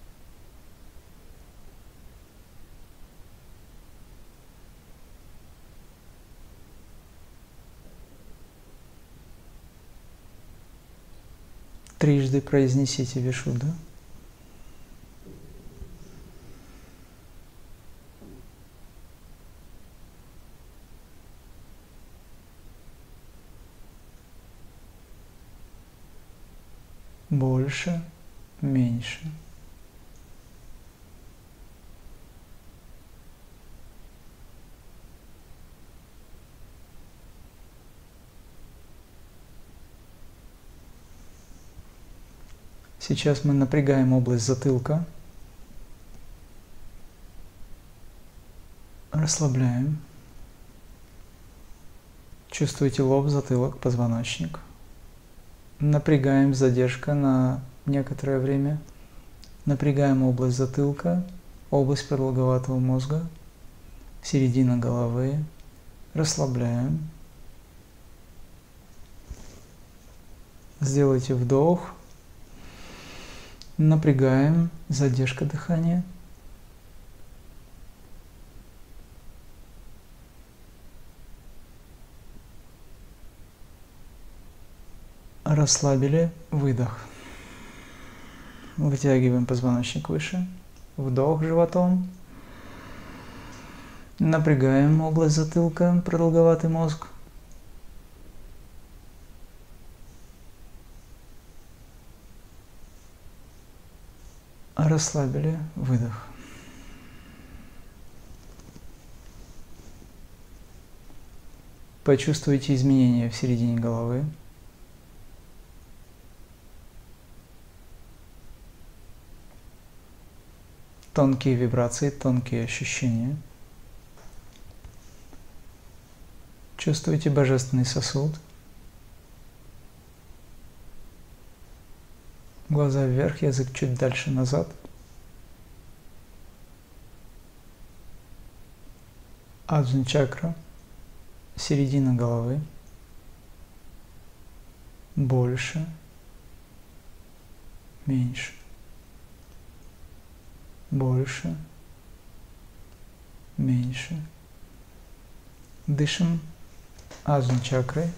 трижды произнесите Вишуда. Больше, меньше – Сейчас мы напрягаем область затылка. Расслабляем. Чувствуете лоб, затылок, позвоночник. Напрягаем задержка на некоторое время. Напрягаем область затылка, область продолговатого мозга, середина головы. Расслабляем. Сделайте вдох Напрягаем, задержка дыхания. Расслабили, выдох. Вытягиваем позвоночник выше. Вдох животом. Напрягаем область затылка, продолговатый мозг. Расслабили, выдох. Почувствуйте изменения в середине головы. Тонкие вибрации, тонкие ощущения. Чувствуйте божественный сосуд – Глаза вверх, язык чуть дальше назад. Аджна чакра, середина головы. Больше, меньше. Больше, меньше. Дышим аджна чакрой.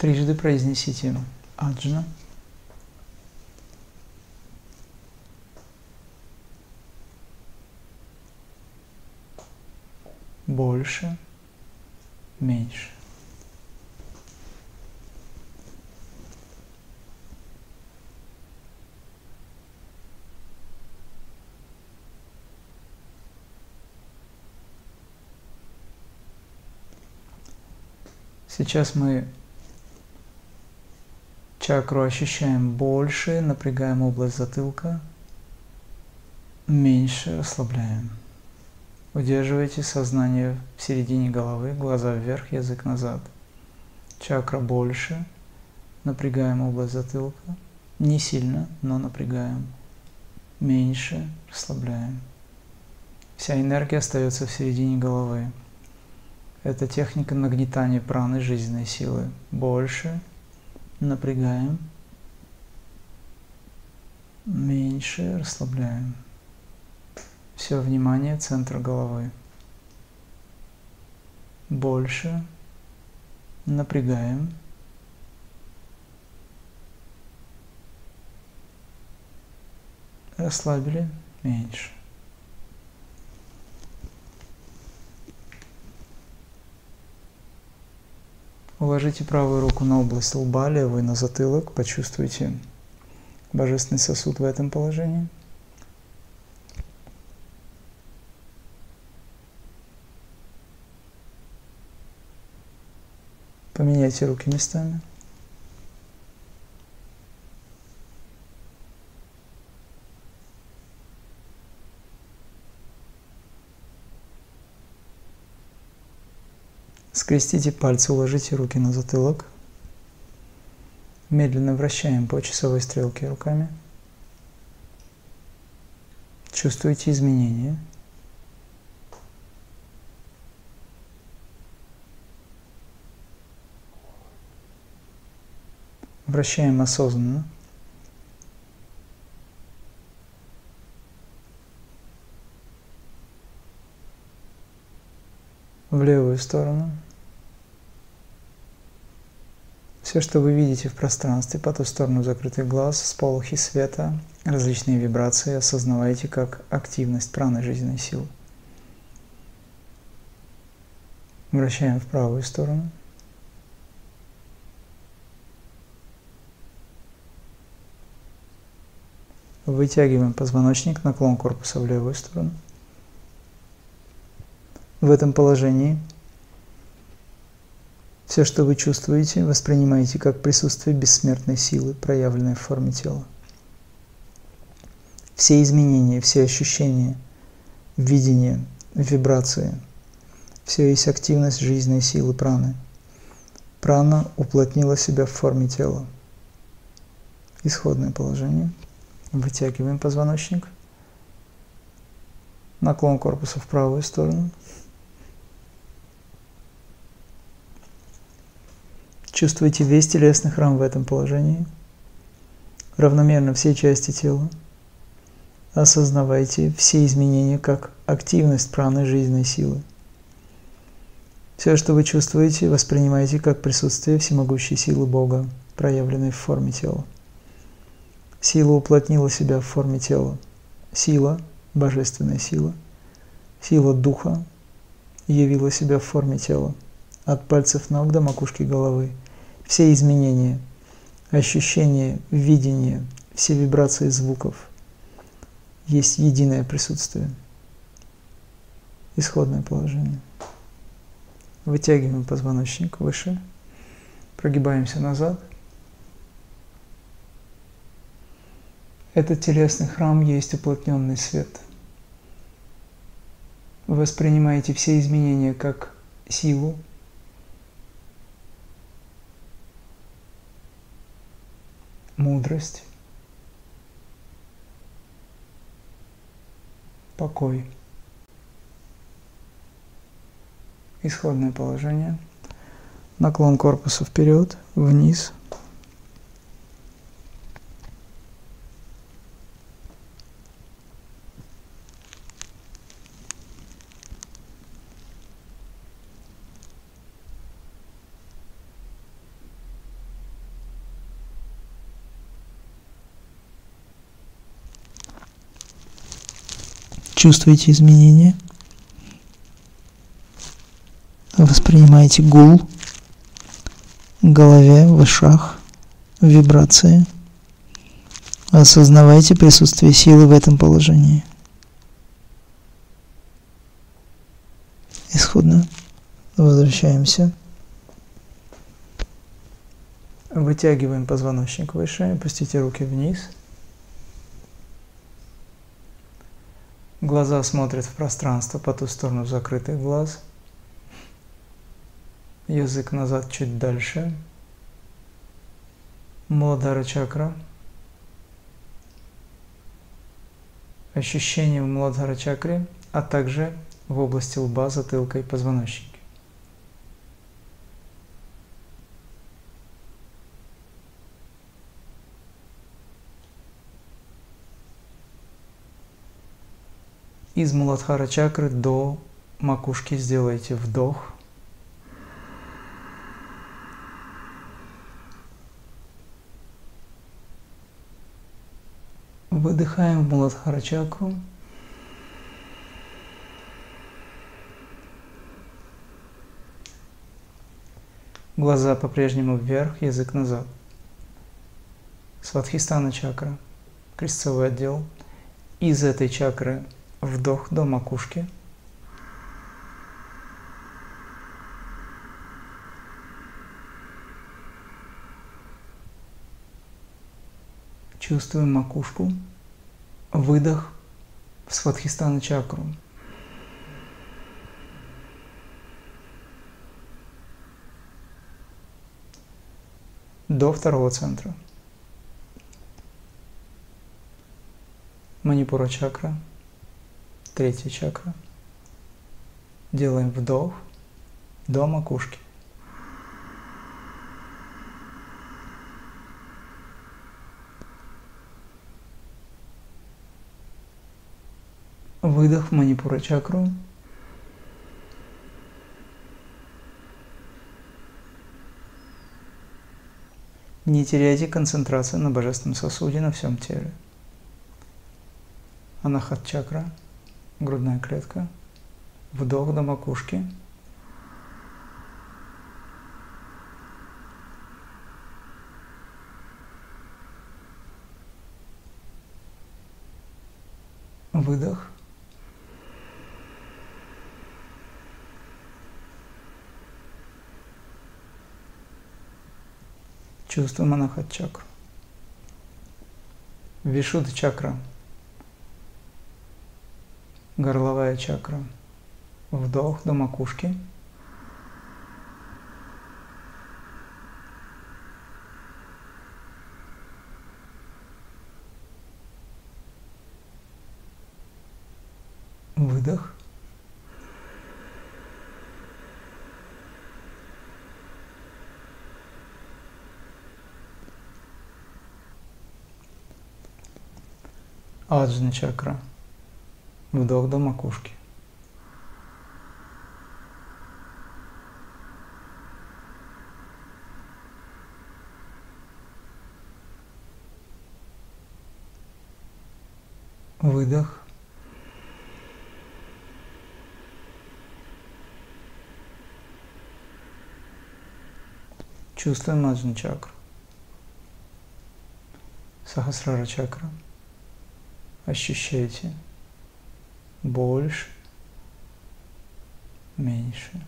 Трижды произнесите аджна. Больше, меньше. Сейчас мы чакру ощущаем больше, напрягаем область затылка, меньше расслабляем. Удерживайте сознание в середине головы, глаза вверх, язык назад. Чакра больше, напрягаем область затылка, не сильно, но напрягаем. Меньше расслабляем. Вся энергия остается в середине головы. Это техника нагнетания праны жизненной силы. Больше напрягаем, меньше расслабляем. Все внимание центра головы. Больше напрягаем. Расслабили меньше. Уложите правую руку на область лба, левую на затылок. Почувствуйте божественный сосуд в этом положении. Поменяйте руки местами. Скрестите пальцы, уложите руки на затылок. Медленно вращаем по часовой стрелке руками. Чувствуете изменения. Вращаем осознанно. В левую сторону. Все, что вы видите в пространстве по ту сторону закрытых глаз, сполохи света, различные вибрации, осознавайте как активность праны жизненной силы. Вращаем в правую сторону. Вытягиваем позвоночник, наклон корпуса в левую сторону. В этом положении все, что вы чувствуете, воспринимаете как присутствие бессмертной силы, проявленной в форме тела. Все изменения, все ощущения, видение, вибрации, все есть активность жизненной силы праны. Прана уплотнила себя в форме тела. Исходное положение. Вытягиваем позвоночник. Наклон корпуса в правую сторону. Чувствуйте весь телесный храм в этом положении, равномерно все части тела. Осознавайте все изменения как активность праны жизненной силы. Все, что вы чувствуете, воспринимайте как присутствие всемогущей силы Бога, проявленной в форме тела. Сила уплотнила себя в форме тела. Сила, божественная сила, сила Духа явила себя в форме тела, от пальцев ног до макушки головы – все изменения, ощущения, видение, все вибрации звуков есть единое присутствие. Исходное положение. Вытягиваем позвоночник выше, прогибаемся назад. Этот телесный храм есть уплотненный свет. Воспринимаете все изменения как силу, мудрость, покой. Исходное положение. Наклон корпуса вперед, вниз – Чувствуете изменения? Воспринимайте гул в голове, в ушах, вибрации. Осознавайте присутствие силы в этом положении. Исходно. Возвращаемся. Вытягиваем позвоночник выше, опустите руки вниз. Глаза смотрят в пространство по ту сторону закрытых глаз. Язык назад чуть дальше. Младара чакра. Ощущения в Младара чакре, а также в области лба, затылка и позвоночника. Из Муладхара чакры до макушки сделайте вдох. Выдыхаем в Муладхара чакру. Глаза по-прежнему вверх, язык назад. Сватхистана чакра, крестцовый отдел. Из этой чакры Вдох до макушки. Чувствуем макушку. Выдох в свадхистана чакру. До второго центра. Манипура чакра – третья чакра. Делаем вдох до макушки. Выдох в манипура чакру. Не теряйте концентрацию на божественном сосуде на всем теле. Анахат чакра – грудная клетка, вдох до макушки. Выдох. Чувствуем анахат чакру. Вишуд чакра горловая чакра. Вдох до макушки. Выдох. Аджна чакра. Вдох до макушки. Выдох. Чувствуем маджна чакру. Сахасрара чакра. Ощущайте больше, меньше,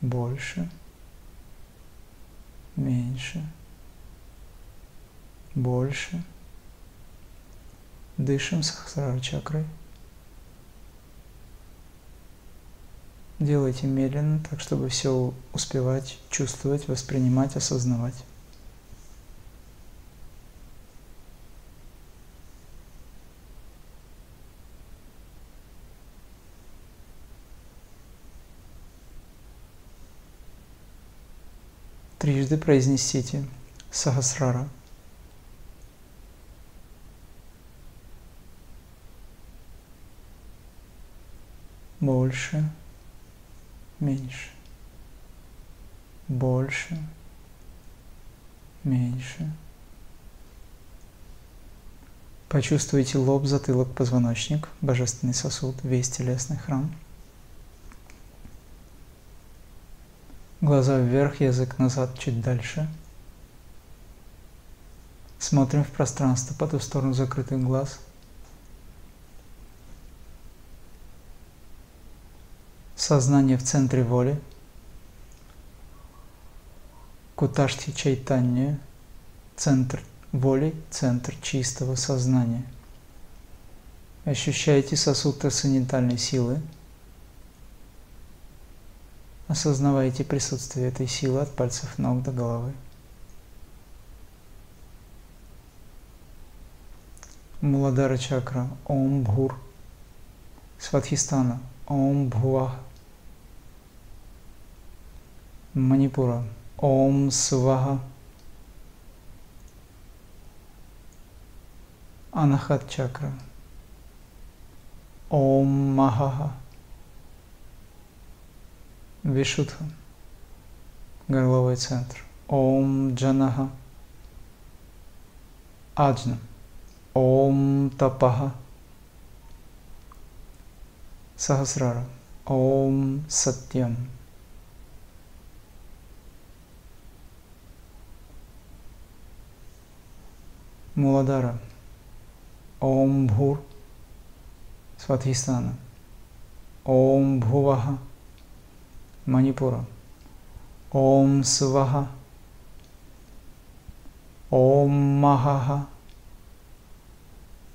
больше, меньше, больше. Дышим сахасрара чакрой. Делайте медленно, так чтобы все успевать чувствовать, воспринимать, осознавать. Трижды произнесите Сахасрара. Больше, меньше, больше, меньше. Почувствуйте лоб, затылок, позвоночник, божественный сосуд, весь телесный храм – Глаза вверх, язык назад, чуть дальше. Смотрим в пространство по ту сторону закрытых глаз. Сознание в центре воли. Куташти Чайтанья, центр воли, центр чистого сознания. Ощущаете сосуд трансцендентальной силы. Осознавайте присутствие этой силы от пальцев ног до головы. Муладара чакра Ом Бхур. Сватхистана Ом Бхуах. Манипура Ом Сваха. Анахат чакра Ом Махаха. Вишудха. Горловой центр. Ом Джанаха. Аджна. Ом Тапаха. Сахасрара. Ом Сатьям. Муладара. Ом Бхур. Сватхистана. Ом Бхуваха. Манипура. Ом Сваха. Ом Махаха.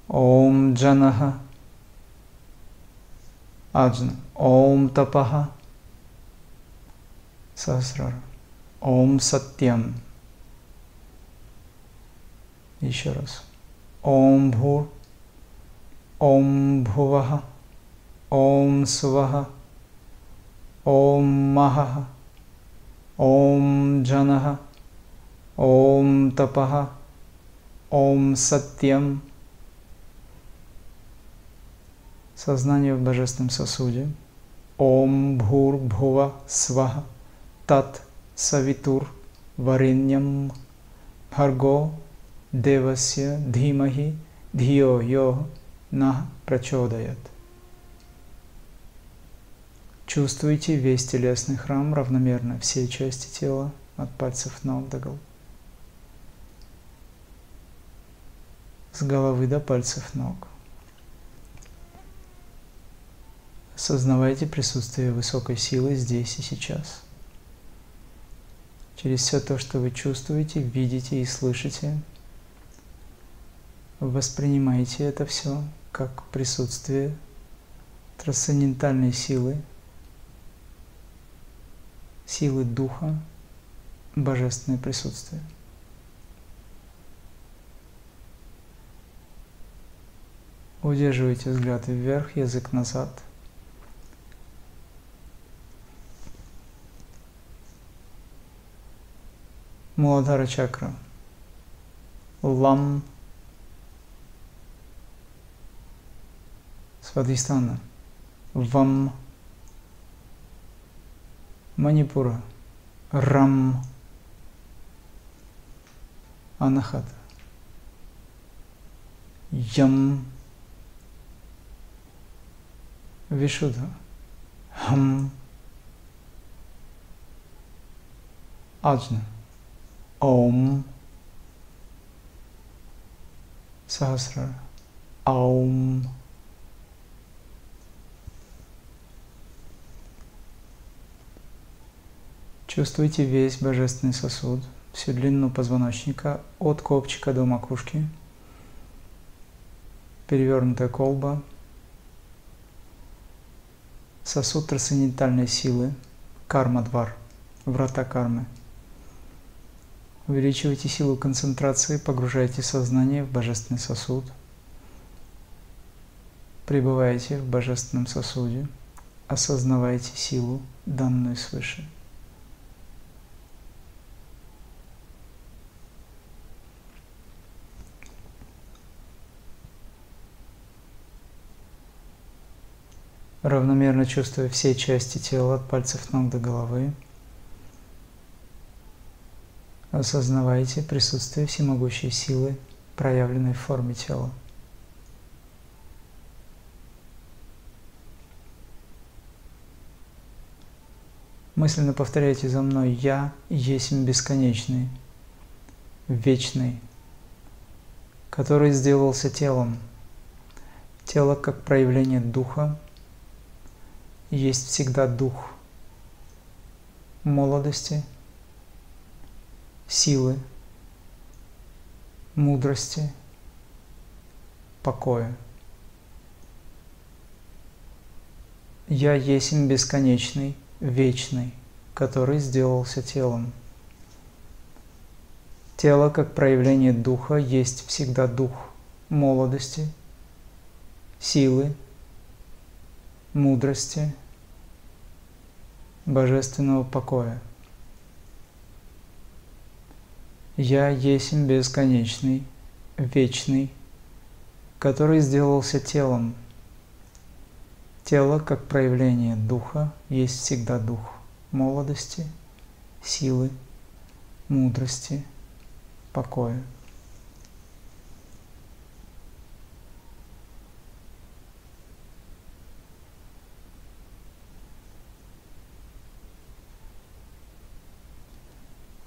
Ом Джанаха. Аджна. Ом Тапаха. Сахасрара. Ом Сатьям. Еще раз. Ом Бхур. Ом Бхуваха. Ом Сваха. Ом Махаха. Ом Джанаха. Ом Тапаха. Ом Сатьям. Сознание в божественном сосуде. Ом Бхур Бхува Сваха. Тат Савитур Вариньям Бхарго Девасya Дхимахи Дхио Йо На Прачодаят. Чувствуйте весь телесный храм равномерно, все части тела, от пальцев ног до головы. С головы до пальцев ног. Осознавайте присутствие высокой силы здесь и сейчас. Через все то, что вы чувствуете, видите и слышите, воспринимайте это все как присутствие трансцендентальной силы, силы Духа, Божественное присутствие. Удерживайте взгляд вверх, язык назад. Муладхара чакра. Лам. Свадхистана. Вам. Манипура, Рам, Анахата, Ям, Вишudha, Хам, Аджна, Ом, Сахасрара, Аум, Чувствуйте весь божественный сосуд, всю длину позвоночника от копчика до макушки, перевернутая колба, сосуд трансцендентальной силы, карма-двар, врата кармы. Увеличивайте силу концентрации, погружайте сознание в божественный сосуд. Пребывайте в божественном сосуде, осознавайте силу, данную свыше. Равномерно чувствуя все части тела от пальцев ног до головы. Осознавайте присутствие всемогущей силы, проявленной в форме тела. Мысленно повторяйте за мной «Я есть бесконечный, вечный, который сделался телом». Тело как проявление духа есть всегда дух молодости, силы, мудрости, покоя. Я есть бесконечный, вечный, который сделался телом. Тело, как проявление духа, есть всегда дух молодости, силы, мудрости, божественного покоя. Я есть бесконечный, вечный, который сделался телом – Тело, как проявление духа, есть всегда дух молодости, силы, мудрости, покоя.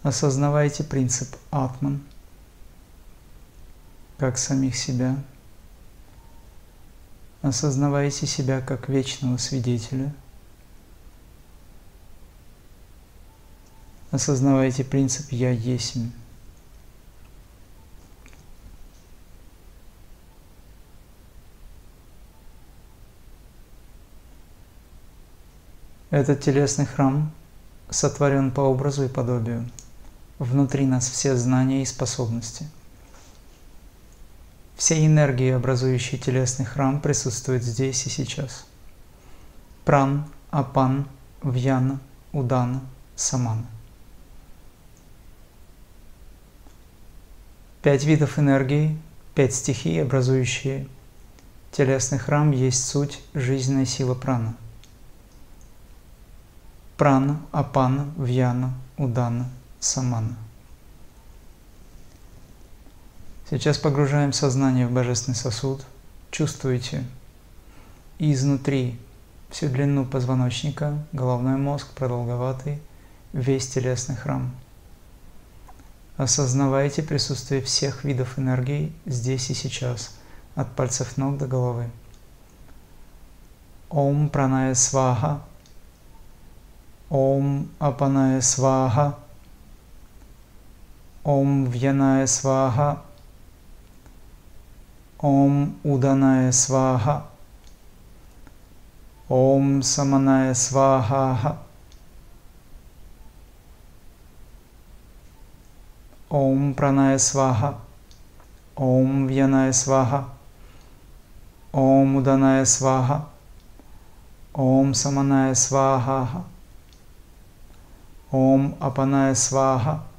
Осознавайте принцип атман, как самих себя – Осознавайте себя как вечного свидетеля. Осознавайте принцип «Я есмь». Этот телесный храм сотворен по образу и подобию. Внутри нас все знания и способности – все энергии, образующие телесный храм, присутствуют здесь и сейчас. Пран, Апан, Вьяна, Удана, Самана. Пять видов энергии, пять стихий, образующие телесный храм, есть суть жизненной силы прана. Прана, Апана, Вьяна, Удана, Самана – Сейчас погружаем сознание в божественный сосуд. Чувствуете изнутри всю длину позвоночника, головной мозг продолговатый, весь телесный храм. Осознавайте присутствие всех видов энергии здесь и сейчас, от пальцев ног до головы. Ом праная сваха, Ом апаная сваха, Om Vyanaya Svaha Om Udanaya Svaha Om Samanaya Svaha Om Pranaya Svaha Om Vyanaya Svaha Om Udanaya Svaha Om Samanaya Svaha Om Apanaya Svaha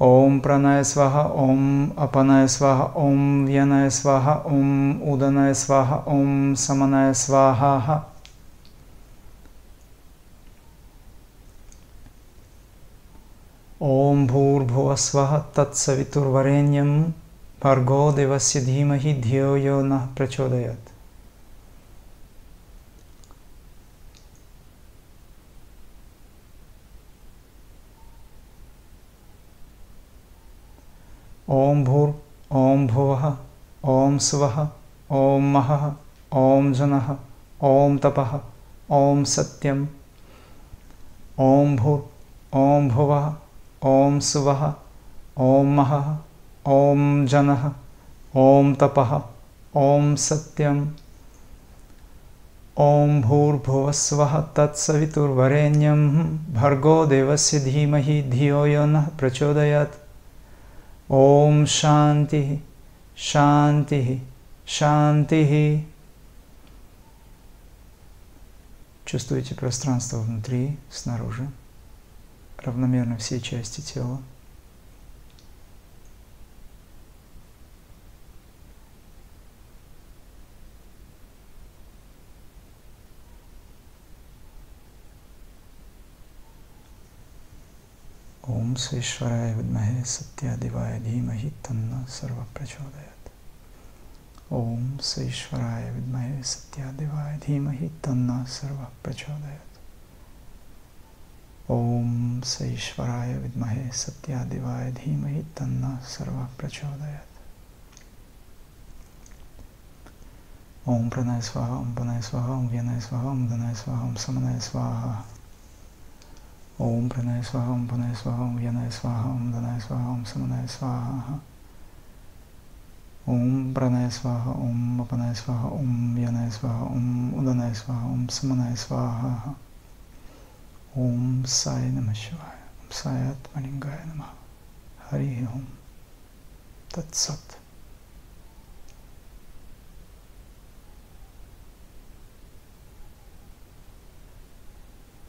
ओम प्रणय स्वाह ओम अपनय स्वाह ओम व्यनय स्वाह ओम उदनय स्वाहा ओम समनय स्वाहा ओम भूर्भुव स्व तत्सवितुर्वरेण्यं भर्गो देवस्य धीमहि धियो यो न प्रचोदयत् ॐ भूर् ॐ भुवः ॐ स्वः ॐ महः ॐ जनः ॐ तपः ॐ सत्यम्। ॐ भूर् ॐ भुवः ॐ सुवः ॐ महः ॐ जनः ॐ तपः ॐ सत्यम्। ॐ भूर्भुवस्वः तत्सवितुर्वरेण्यं भर्गो देवस्य धीमहि धियो यो नः प्रचोदयात् Ом Шанти, Шанти, Шанти. Чувствуете пространство внутри, снаружи, равномерно все части тела. ओम सेश्वराय विद्महे सत्यादिवाय धीमहि तन्न सर्व प्रचोदयात् ओम सेश्वराय विद्महे सत्यादिवाय धीमहि तन्न सर्व प्रचोदयात् ओम सेश्वराय विद्महे सत्यादिवाय धीमहि तन्न सर्व प्रचोदयात् ओम प्रणय स्वाहा, ओम प्रणय स्वाहा, ओम व्यनय स्वाहा, ओम धनय स्वाहा, ओम समनय स्वाहा। ओम प्रणय स्वाहा ओम प्रणय स्वाहा ओम यनय स्वाहा ओम धनय स्वाहा ओम समनय स्वाहा ओम प्रणय स्वाहा ओम अपनय स्वाहा ओम यनय स्वाहा ओम उदनय स्वाहा ओम समनय स्वाहा ओम साय नम शिवाय ओम सायात्मनिंगाय नम हरि ओम तत्सत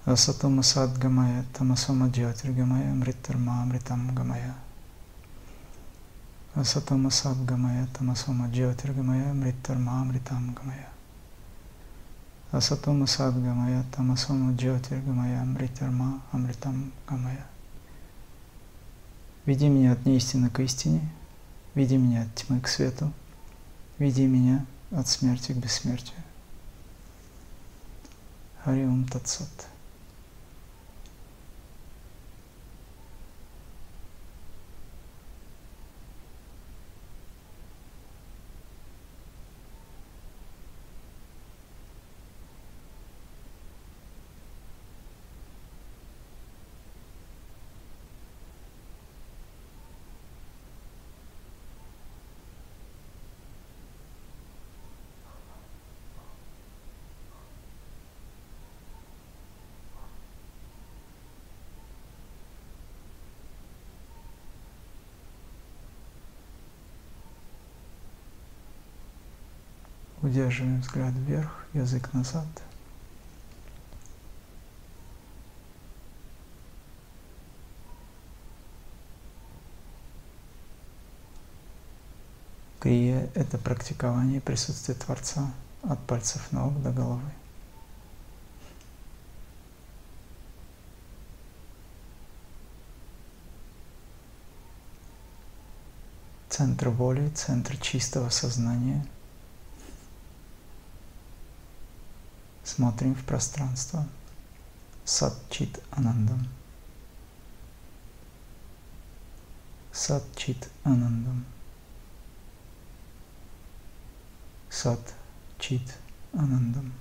Atmalingaya Namah. Hari Om. Tat Sat. Asatama Sadgamaya, Tamasoma Jyotirgamaya, Mritarma Amritam Gamaya. Asatama Sadgamaya, Tamasoma Jyotirgamaya, Mritarma Amritam Gamaya. Asatama Sadgamaya, Tamasoma Jyotirgamaya, Мритарма Амритам Гамая. Веди меня от неистины к истине, веди меня от тьмы к свету, веди меня от смерти к бессмертию. Хариум Татсат. Удерживаем взгляд вверх, язык назад. Крия – это практикование присутствия Творца от пальцев ног до головы. Центр воли, центр чистого сознания – Смотрим в пространство. Сат Чит Анандам. Сат Чит Анандам. Сат Чит Анандам.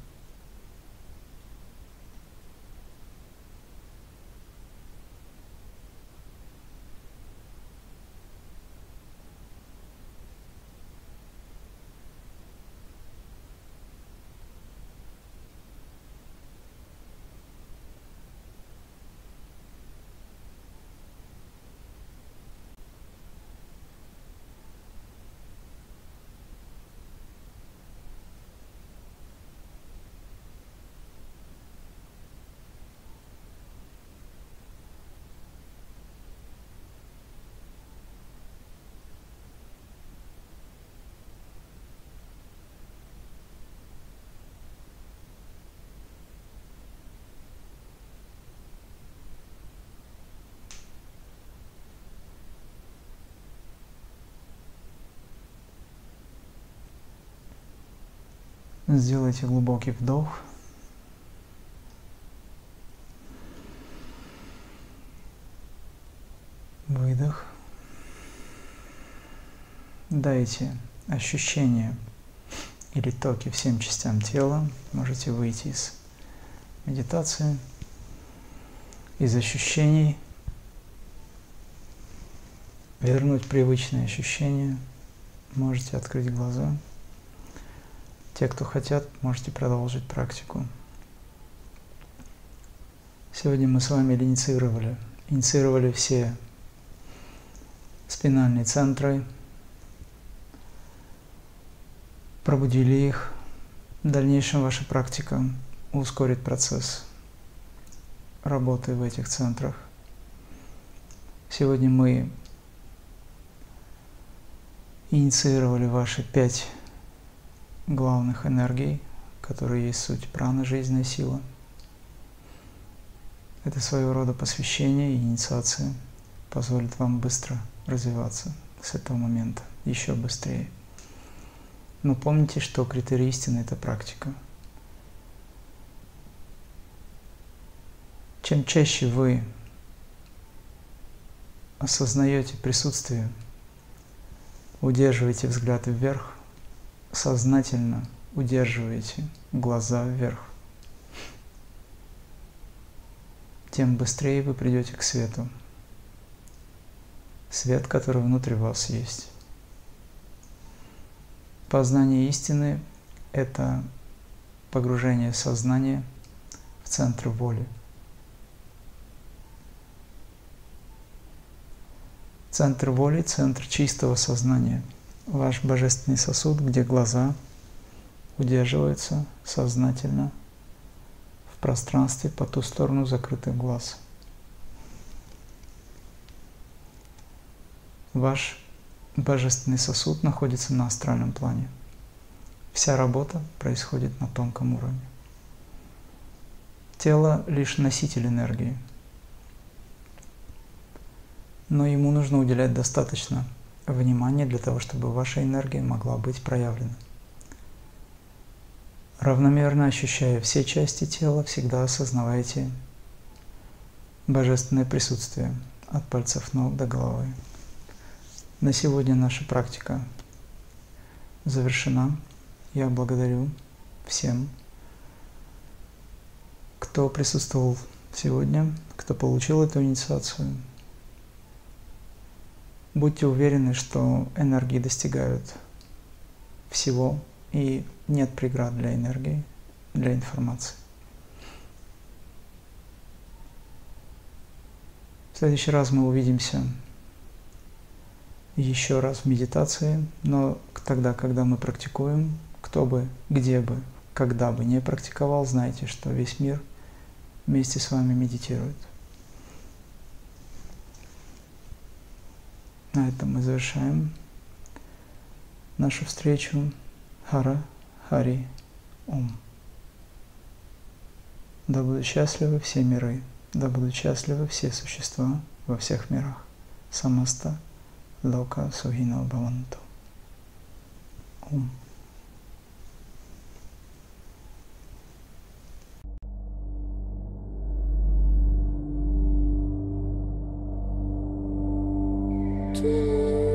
Сделайте глубокий вдох. Выдох. Дайте ощущение или токи всем частям тела. Можете выйти из медитации, из ощущений, вернуть привычные ощущения. Можете открыть глаза. Те, кто хотят, можете продолжить практику. Сегодня мы с вами инициировали, инициировали все спинальные центры, пробудили их. В дальнейшем ваша практика ускорит процесс работы в этих центрах. Сегодня мы инициировали ваши пять главных энергий, которые есть суть праны, жизненная сила. Это своего рода посвящение и инициация позволит вам быстро развиваться с этого момента, еще быстрее. Но помните, что критерий истины – это практика. Чем чаще вы осознаете присутствие, удерживаете взгляд вверх, сознательно удерживаете глаза вверх, тем быстрее вы придете к свету. Свет, который внутри вас есть. Познание истины – это погружение сознания в центр воли. Центр воли – центр чистого сознания. Ваш божественный сосуд, где глаза удерживаются сознательно в пространстве по ту сторону закрытых глаз. Ваш божественный сосуд находится на астральном плане. Вся работа происходит на тонком уровне. Тело лишь носитель энергии, но ему нужно уделять достаточно внимания для того, чтобы ваша энергия могла быть проявлена. Равномерно ощущая все части тела, всегда осознавайте божественное присутствие от пальцев ног до головы. На сегодня наша практика завершена. Я благодарю всем, кто присутствовал сегодня, кто получил эту инициацию. Будьте уверены, что энергии достигают всего и нет преград для энергии, для информации. В следующий раз мы увидимся еще раз в медитации, но тогда, когда мы практикуем, кто бы, где бы, когда бы не практиковал, знайте, что весь мир вместе с вами медитирует. На этом мы завершаем нашу встречу. Хара, Хари, Ом. Да будут счастливы все миры, да будут счастливы все существа во всех мирах. Самаста Loka Suhino Bhavantu. Om. do.